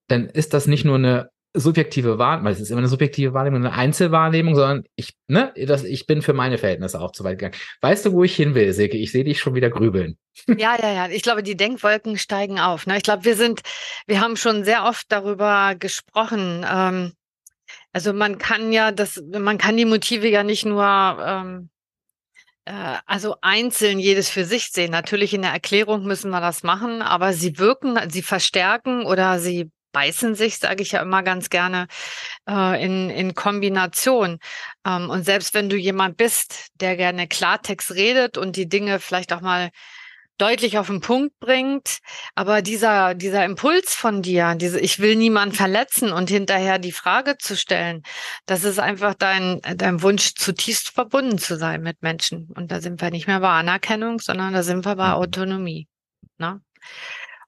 dann ist das nicht nur eine subjektive Wahrnehmung, weil es ist immer eine subjektive Wahrnehmung, eine Einzelwahrnehmung, sondern ich, ne, das, ich bin für meine Verhältnisse auch zu weit gegangen. Weißt du, wo ich hin will, Silke? Ich sehe dich schon wieder grübeln. Ja, ja, ja. Ich glaube, die Denkwolken steigen auf. Ne? Ich glaube, wir sind, wir haben schon sehr oft darüber gesprochen. Ähm, also man kann ja das, man kann die Motive ja nicht nur ähm, äh, also einzeln jedes für sich sehen. Natürlich in der Erklärung müssen wir das machen, aber sie wirken, sie verstärken oder sie beißen sich, sage ich ja immer ganz gerne, äh, in, in Kombination. Ähm, und selbst wenn du jemand bist, der gerne Klartext redet und die Dinge vielleicht auch mal deutlich auf den Punkt bringt. Aber dieser, dieser Impuls von dir, diese, ich will niemanden verletzen und hinterher die Frage zu stellen, das ist einfach dein, dein Wunsch, zutiefst verbunden zu sein mit Menschen. Und da sind wir nicht mehr bei Anerkennung, sondern da sind wir bei mhm. Autonomie. Ne?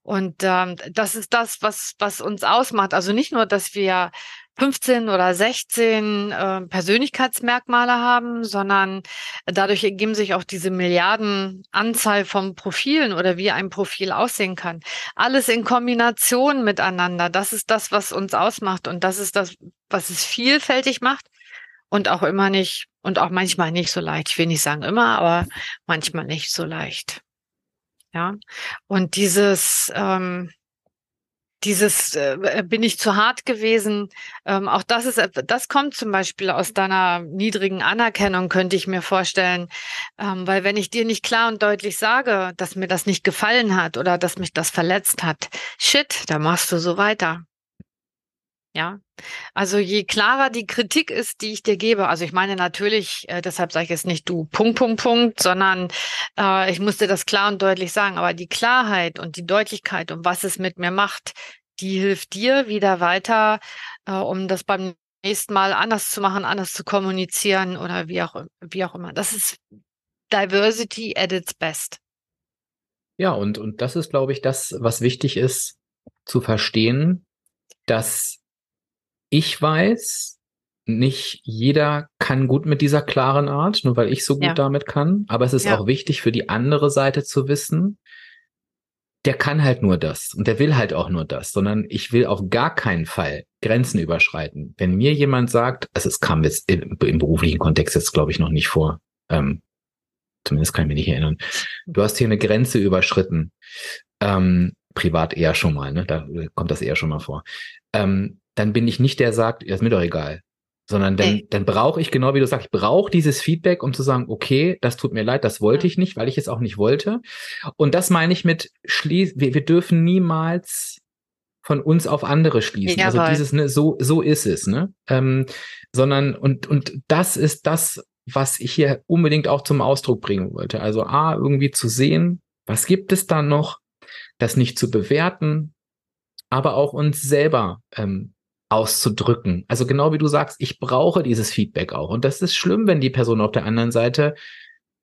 Und ähm, das ist das, was, was uns ausmacht. Also nicht nur, dass wir 15 oder 16 äh, Persönlichkeitsmerkmale haben, sondern dadurch ergeben sich auch diese Milliardenanzahl von Profilen oder wie ein Profil aussehen kann. Alles in Kombination miteinander. Das ist das, was uns ausmacht und das ist das, was es vielfältig macht und auch immer nicht und auch manchmal nicht so leicht. Ich will nicht sagen immer, aber manchmal nicht so leicht. Ja. Und dieses, ähm, dieses äh, bin ich zu hart gewesen. Ähm, auch das ist, das kommt zum Beispiel aus deiner niedrigen Anerkennung, könnte ich mir vorstellen. Ähm, weil wenn ich dir nicht klar und deutlich sage, dass mir das nicht gefallen hat oder dass mich das verletzt hat, shit, da machst du so weiter. Ja, also je klarer die Kritik ist, die ich dir gebe, also ich meine natürlich, äh, deshalb sage ich jetzt nicht du Punkt, Punkt, Punkt, sondern äh, ich musste das klar und deutlich sagen, aber die Klarheit und die Deutlichkeit und was es mit mir macht, die hilft dir wieder weiter, äh, um das beim nächsten Mal anders zu machen, anders zu kommunizieren oder wie auch, wie auch immer. Das ist Diversity at its best. Ja, und, und das ist, glaube ich, das, was wichtig ist, zu verstehen, dass ich weiß, nicht jeder kann gut mit dieser klaren Art, nur weil ich so gut ja. damit kann. Aber es ist ja. auch wichtig für die andere Seite zu wissen, der kann halt nur das und der will halt auch nur das, sondern ich will auf gar keinen Fall Grenzen überschreiten. Wenn mir jemand sagt, also es kam jetzt im, im beruflichen Kontext jetzt glaube ich noch nicht vor, ähm, zumindest kann ich mich nicht erinnern. Du hast hier eine Grenze überschritten, ähm, privat eher schon mal, ne? Da kommt das eher schon mal vor. Ähm, dann bin ich nicht der, der sagt, ja, ist mir doch egal sondern dann, hey. dann brauche ich, genau wie du sagst, ich brauche dieses Feedback, um zu sagen, okay, das tut mir leid, das wollte ich nicht, weil ich es auch nicht wollte. Und das meine ich mit schließ, wir, wir dürfen niemals von uns auf andere schließen. Jawohl. Also dieses, ne, so, so ist es, ne? Ähm, sondern, und, und das ist das, was ich hier unbedingt auch zum Ausdruck bringen wollte. Also A, irgendwie zu sehen, was gibt es da noch, das nicht zu bewerten, aber auch uns selber ähm, auszudrücken. Also genau wie du sagst, ich brauche dieses Feedback auch. Und das ist schlimm, wenn die Person auf der anderen Seite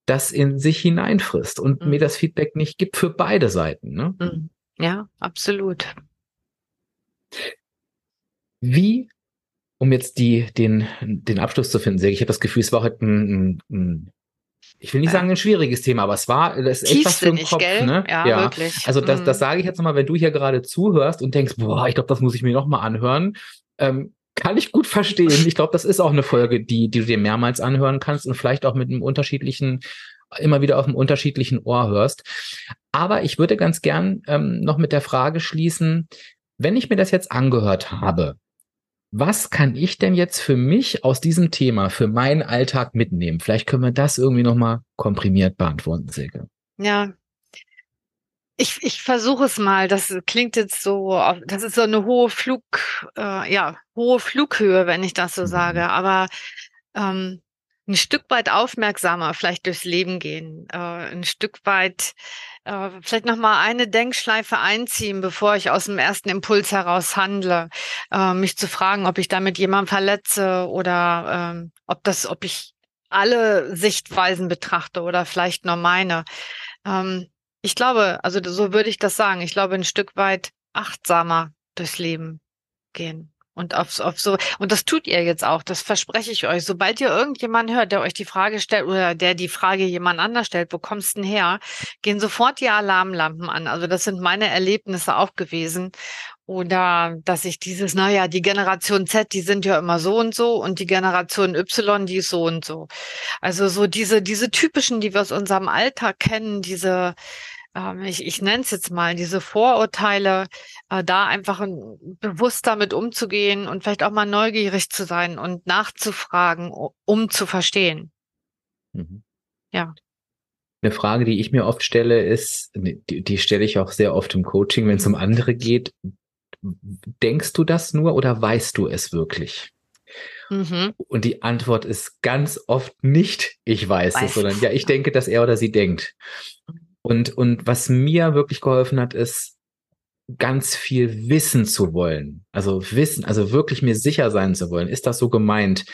das in sich hineinfrisst und mhm. mir das Feedback nicht gibt für beide Seiten. Ne? Mhm. Ja, absolut. Wie, um jetzt die, den, den Abschluss zu finden, ich habe das Gefühl, es war heute ein, ein ich will nicht sagen ein schwieriges Thema, aber es war das ist etwas für den Kopf, gell? ne? Ja, ja, wirklich. Also das, das mhm. sage ich jetzt nochmal, wenn du hier gerade zuhörst und denkst, boah, ich glaube, das muss ich mir nochmal anhören. Ähm, kann ich gut verstehen. Ich glaube, das ist auch eine Folge, die, die du dir mehrmals anhören kannst und vielleicht auch mit einem unterschiedlichen, immer wieder auf einem unterschiedlichen Ohr hörst. Aber ich würde ganz gern ähm, noch mit der Frage schließen, wenn ich mir das jetzt angehört habe, was kann ich denn jetzt für mich aus diesem Thema, für meinen Alltag mitnehmen? Vielleicht können wir das irgendwie nochmal komprimiert beantworten, Silke. Ja. Ich, ich versuche es mal. Das klingt jetzt so, das ist so eine hohe Flug, äh, ja, hohe Flughöhe, wenn ich das so mhm. sage. Aber ähm, ein Stück weit aufmerksamer vielleicht durchs Leben gehen, äh, ein Stück weit äh, vielleicht noch mal eine Denkschleife einziehen, bevor ich aus dem ersten Impuls heraus handle, äh, mich zu fragen, ob ich damit jemanden verletze oder äh, ob das, ob ich alle Sichtweisen betrachte oder vielleicht nur meine. Ähm, ich glaube, also so würde ich das sagen. Ich glaube, ein Stück weit achtsamer durchs Leben gehen. Und auf, auf so, und das tut ihr jetzt auch, das verspreche ich euch. Sobald ihr irgendjemanden hört, der euch die Frage stellt oder der die Frage jemand anders stellt, wo kommst du denn her, gehen sofort die Alarmlampen an. Also das sind meine Erlebnisse auch gewesen. Oder dass ich dieses, naja, die Generation Z, die sind ja immer so und so und die Generation Y, die ist so und so. Also so diese, diese typischen, die wir aus unserem Alltag kennen, diese, ähm, ich, ich nenne es jetzt mal, diese Vorurteile, äh, da einfach bewusst damit umzugehen und vielleicht auch mal neugierig zu sein und nachzufragen, um zu verstehen. Mhm. Ja. Eine Frage, die ich mir oft stelle, ist, die, die stelle ich auch sehr oft im Coaching, wenn es um andere geht. Denkst du das nur oder weißt du es wirklich? Mhm. Und die Antwort ist ganz oft nicht, ich weiß, weiß. es, sondern ja, ich denke, dass er oder sie denkt. Und, und was mir wirklich geholfen hat, ist, ganz viel wissen zu wollen. Also wissen, also wirklich mir sicher sein zu wollen. Ist das so gemeint?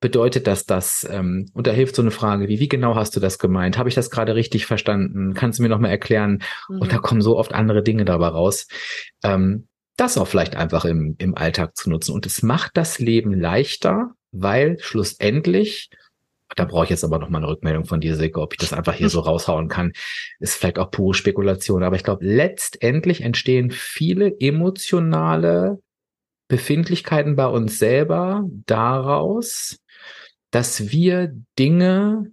Bedeutet das das? Ähm, und da hilft so eine Frage wie, wie genau hast du das gemeint? Habe ich das gerade richtig verstanden? Kannst du mir nochmal erklären? Mhm. Und da mhm. kommen so oft andere Dinge dabei raus. Ähm, das auch vielleicht einfach im, im Alltag zu nutzen. Und es macht das Leben leichter, weil schlussendlich da brauche ich jetzt aber noch mal eine Rückmeldung von dir, Silke, ob ich das einfach hier so raushauen kann. Ist vielleicht auch pure Spekulation, aber ich glaube, letztendlich entstehen viele emotionale Befindlichkeiten bei uns selber daraus, dass wir Dinge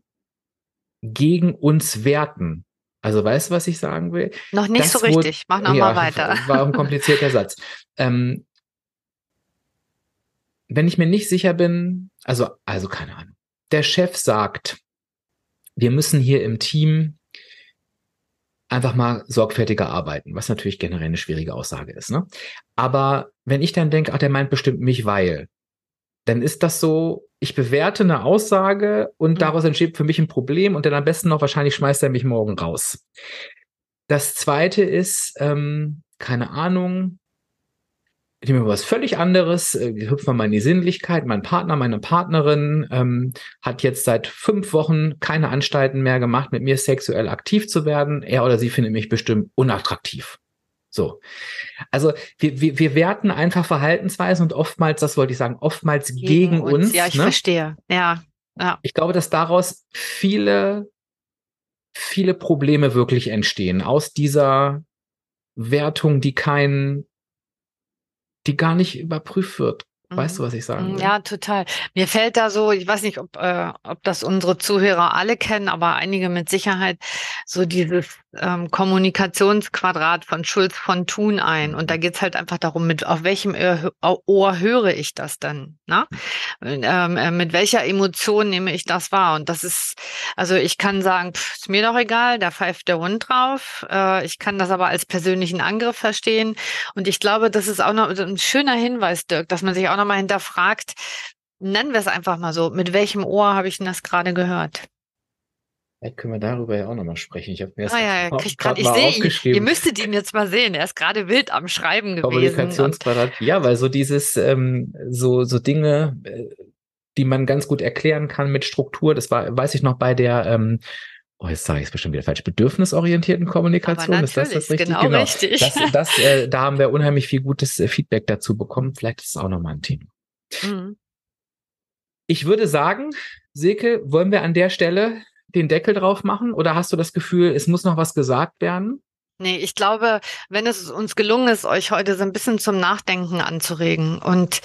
gegen uns werten. Also weißt du, was ich sagen will? Noch nicht das so richtig. Mach noch ja, mal weiter. War ein komplizierter Satz. Ähm, wenn ich mir nicht sicher bin, also, also keine Ahnung der Chef sagt, wir müssen hier im Team einfach mal sorgfältiger arbeiten, was natürlich generell eine schwierige Aussage ist. Ne? Aber wenn ich dann denke, ach, der meint bestimmt mich, weil, dann ist das so, ich bewerte eine Aussage und mhm. daraus entsteht für mich ein Problem und dann am besten noch wahrscheinlich schmeißt er mich morgen raus. Das zweite ist, ähm, keine Ahnung, ich nehme was völlig anderes, äh, wir hüpfen mal in die Sinnlichkeit. Mein Partner, meine Partnerin ähm, hat jetzt seit fünf Wochen keine Anstalten mehr gemacht, mit mir sexuell aktiv zu werden. Er oder sie findet mich bestimmt unattraktiv. So. Also wir, wir, wir werten einfach Verhaltensweisen und oftmals, das wollte ich sagen, oftmals gegen, gegen uns. uns. Ja, ich ne? verstehe. Ja, ja. Ich glaube, dass daraus viele, viele Probleme wirklich entstehen. Aus dieser Wertung, die kein, die gar nicht überprüft wird. Weißt du, mhm. was ich sagen will? Ja, total. Mir fällt da so, ich weiß nicht, ob, äh, ob das unsere Zuhörer alle kennen, aber einige mit Sicherheit, so dieses ähm, Kommunikationsquadrat von Schulz von Thun ein. Und da mhm. geht's halt einfach darum, mit auf welchem Ohr, Ohr höre ich das dann? Ne? Ähm, äh, mit welcher Emotion nehme ich das wahr? Und das ist, also ich kann sagen, pff, ist mir doch egal, da pfeift der Hund drauf. Äh, ich kann das aber als persönlichen Angriff verstehen. Und ich glaube, das ist auch noch ein schöner Hinweis, Dirk, dass man sich auch nochmal hinterfragt, nennen wir es einfach mal so, mit welchem Ohr habe ich denn das gerade gehört? Vielleicht können wir darüber ja auch nochmal sprechen. Ich habe mir das ah, ja, ja, grad, ich sehe ihn. Ihr müsstet ihn jetzt mal sehen. Er ist gerade wild am Schreiben gewesen. Kommunikationsquadrat. Ja, weil so dieses, ähm, so, so Dinge, äh, die man ganz gut erklären kann mit Struktur. Das war, weiß ich noch bei der, ähm, oh, jetzt sage ich es bestimmt wieder falsch, bedürfnisorientierten Kommunikation. Ist das das richtig? Genau, genau. richtig. Das, das, äh, da haben wir unheimlich viel gutes äh, Feedback dazu bekommen. Vielleicht ist es auch nochmal ein Thema. Mhm. Ich würde sagen, Silke, wollen wir an der Stelle den Deckel drauf machen oder hast du das Gefühl, es muss noch was gesagt werden? Nee, ich glaube, wenn es uns gelungen ist, euch heute so ein bisschen zum Nachdenken anzuregen und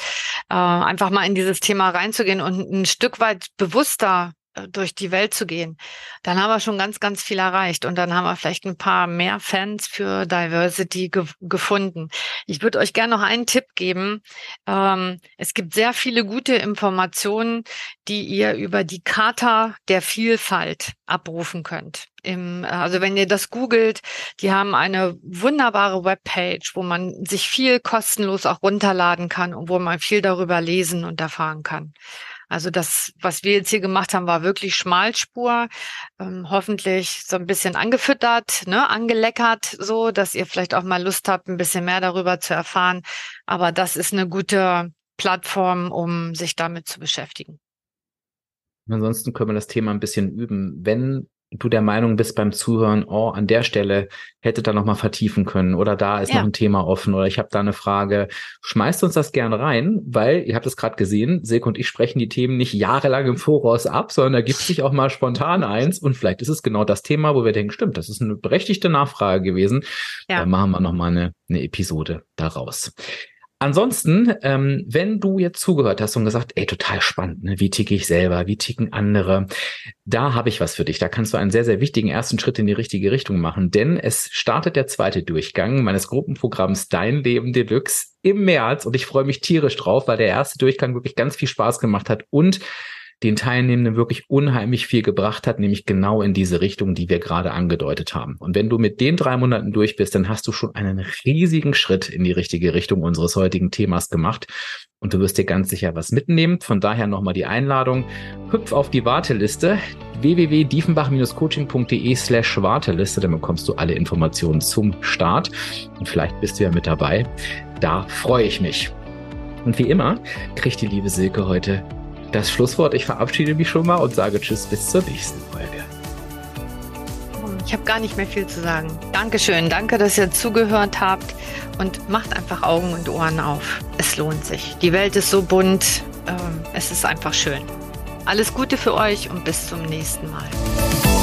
äh, einfach mal in dieses Thema reinzugehen und ein Stück weit bewusster durch die Welt zu gehen, dann haben wir schon ganz, ganz viel erreicht und dann haben wir vielleicht ein paar mehr Fans für Diversity ge gefunden. Ich würde euch gerne noch einen Tipp geben. Ähm, es gibt sehr viele gute Informationen, die ihr über die Charta der Vielfalt abrufen könnt. Im, also wenn ihr das googelt, die haben eine wunderbare Webpage, wo man sich viel kostenlos auch runterladen kann und wo man viel darüber lesen und erfahren kann. Also das, was wir jetzt hier gemacht haben, war wirklich Schmalspur, ähm, hoffentlich so ein bisschen angefüttert, ne, angeleckert, so, dass ihr vielleicht auch mal Lust habt, ein bisschen mehr darüber zu erfahren. Aber das ist eine gute Plattform, um sich damit zu beschäftigen. Ansonsten können wir das Thema ein bisschen üben. Wenn du der Meinung bist beim Zuhören, oh, an der Stelle hätte da noch mal vertiefen können oder da ist ja. noch ein Thema offen oder ich habe da eine Frage, schmeißt uns das gerne rein, weil ihr habt es gerade gesehen, Silke und ich sprechen die Themen nicht jahrelang im Voraus ab, sondern da gibt sich auch mal spontan eins und vielleicht ist es genau das Thema, wo wir denken, stimmt, das ist eine berechtigte Nachfrage gewesen. Ja. Da machen wir noch mal eine, eine Episode daraus. Ansonsten, ähm, wenn du jetzt zugehört hast und gesagt, ey, total spannend, ne? wie ticke ich selber, wie ticken andere, da habe ich was für dich. Da kannst du einen sehr, sehr wichtigen ersten Schritt in die richtige Richtung machen, denn es startet der zweite Durchgang meines Gruppenprogramms Dein Leben Deluxe im März und ich freue mich tierisch drauf, weil der erste Durchgang wirklich ganz viel Spaß gemacht hat und den Teilnehmenden wirklich unheimlich viel gebracht hat, nämlich genau in diese Richtung, die wir gerade angedeutet haben. Und wenn du mit den drei Monaten durch bist, dann hast du schon einen riesigen Schritt in die richtige Richtung unseres heutigen Themas gemacht. Und du wirst dir ganz sicher was mitnehmen. Von daher nochmal die Einladung. Hüpf auf die Warteliste www.diefenbach-coaching.de slash Warteliste. Dann bekommst du alle Informationen zum Start. Und vielleicht bist du ja mit dabei. Da freue ich mich. Und wie immer kriegt die liebe Silke heute das Schlusswort. Ich verabschiede mich schon mal und sage Tschüss bis zur nächsten Folge. Ich habe gar nicht mehr viel zu sagen. Dankeschön. Danke, dass ihr zugehört habt und macht einfach Augen und Ohren auf. Es lohnt sich. Die Welt ist so bunt. Ähm, es ist einfach schön. Alles Gute für euch und bis zum nächsten Mal.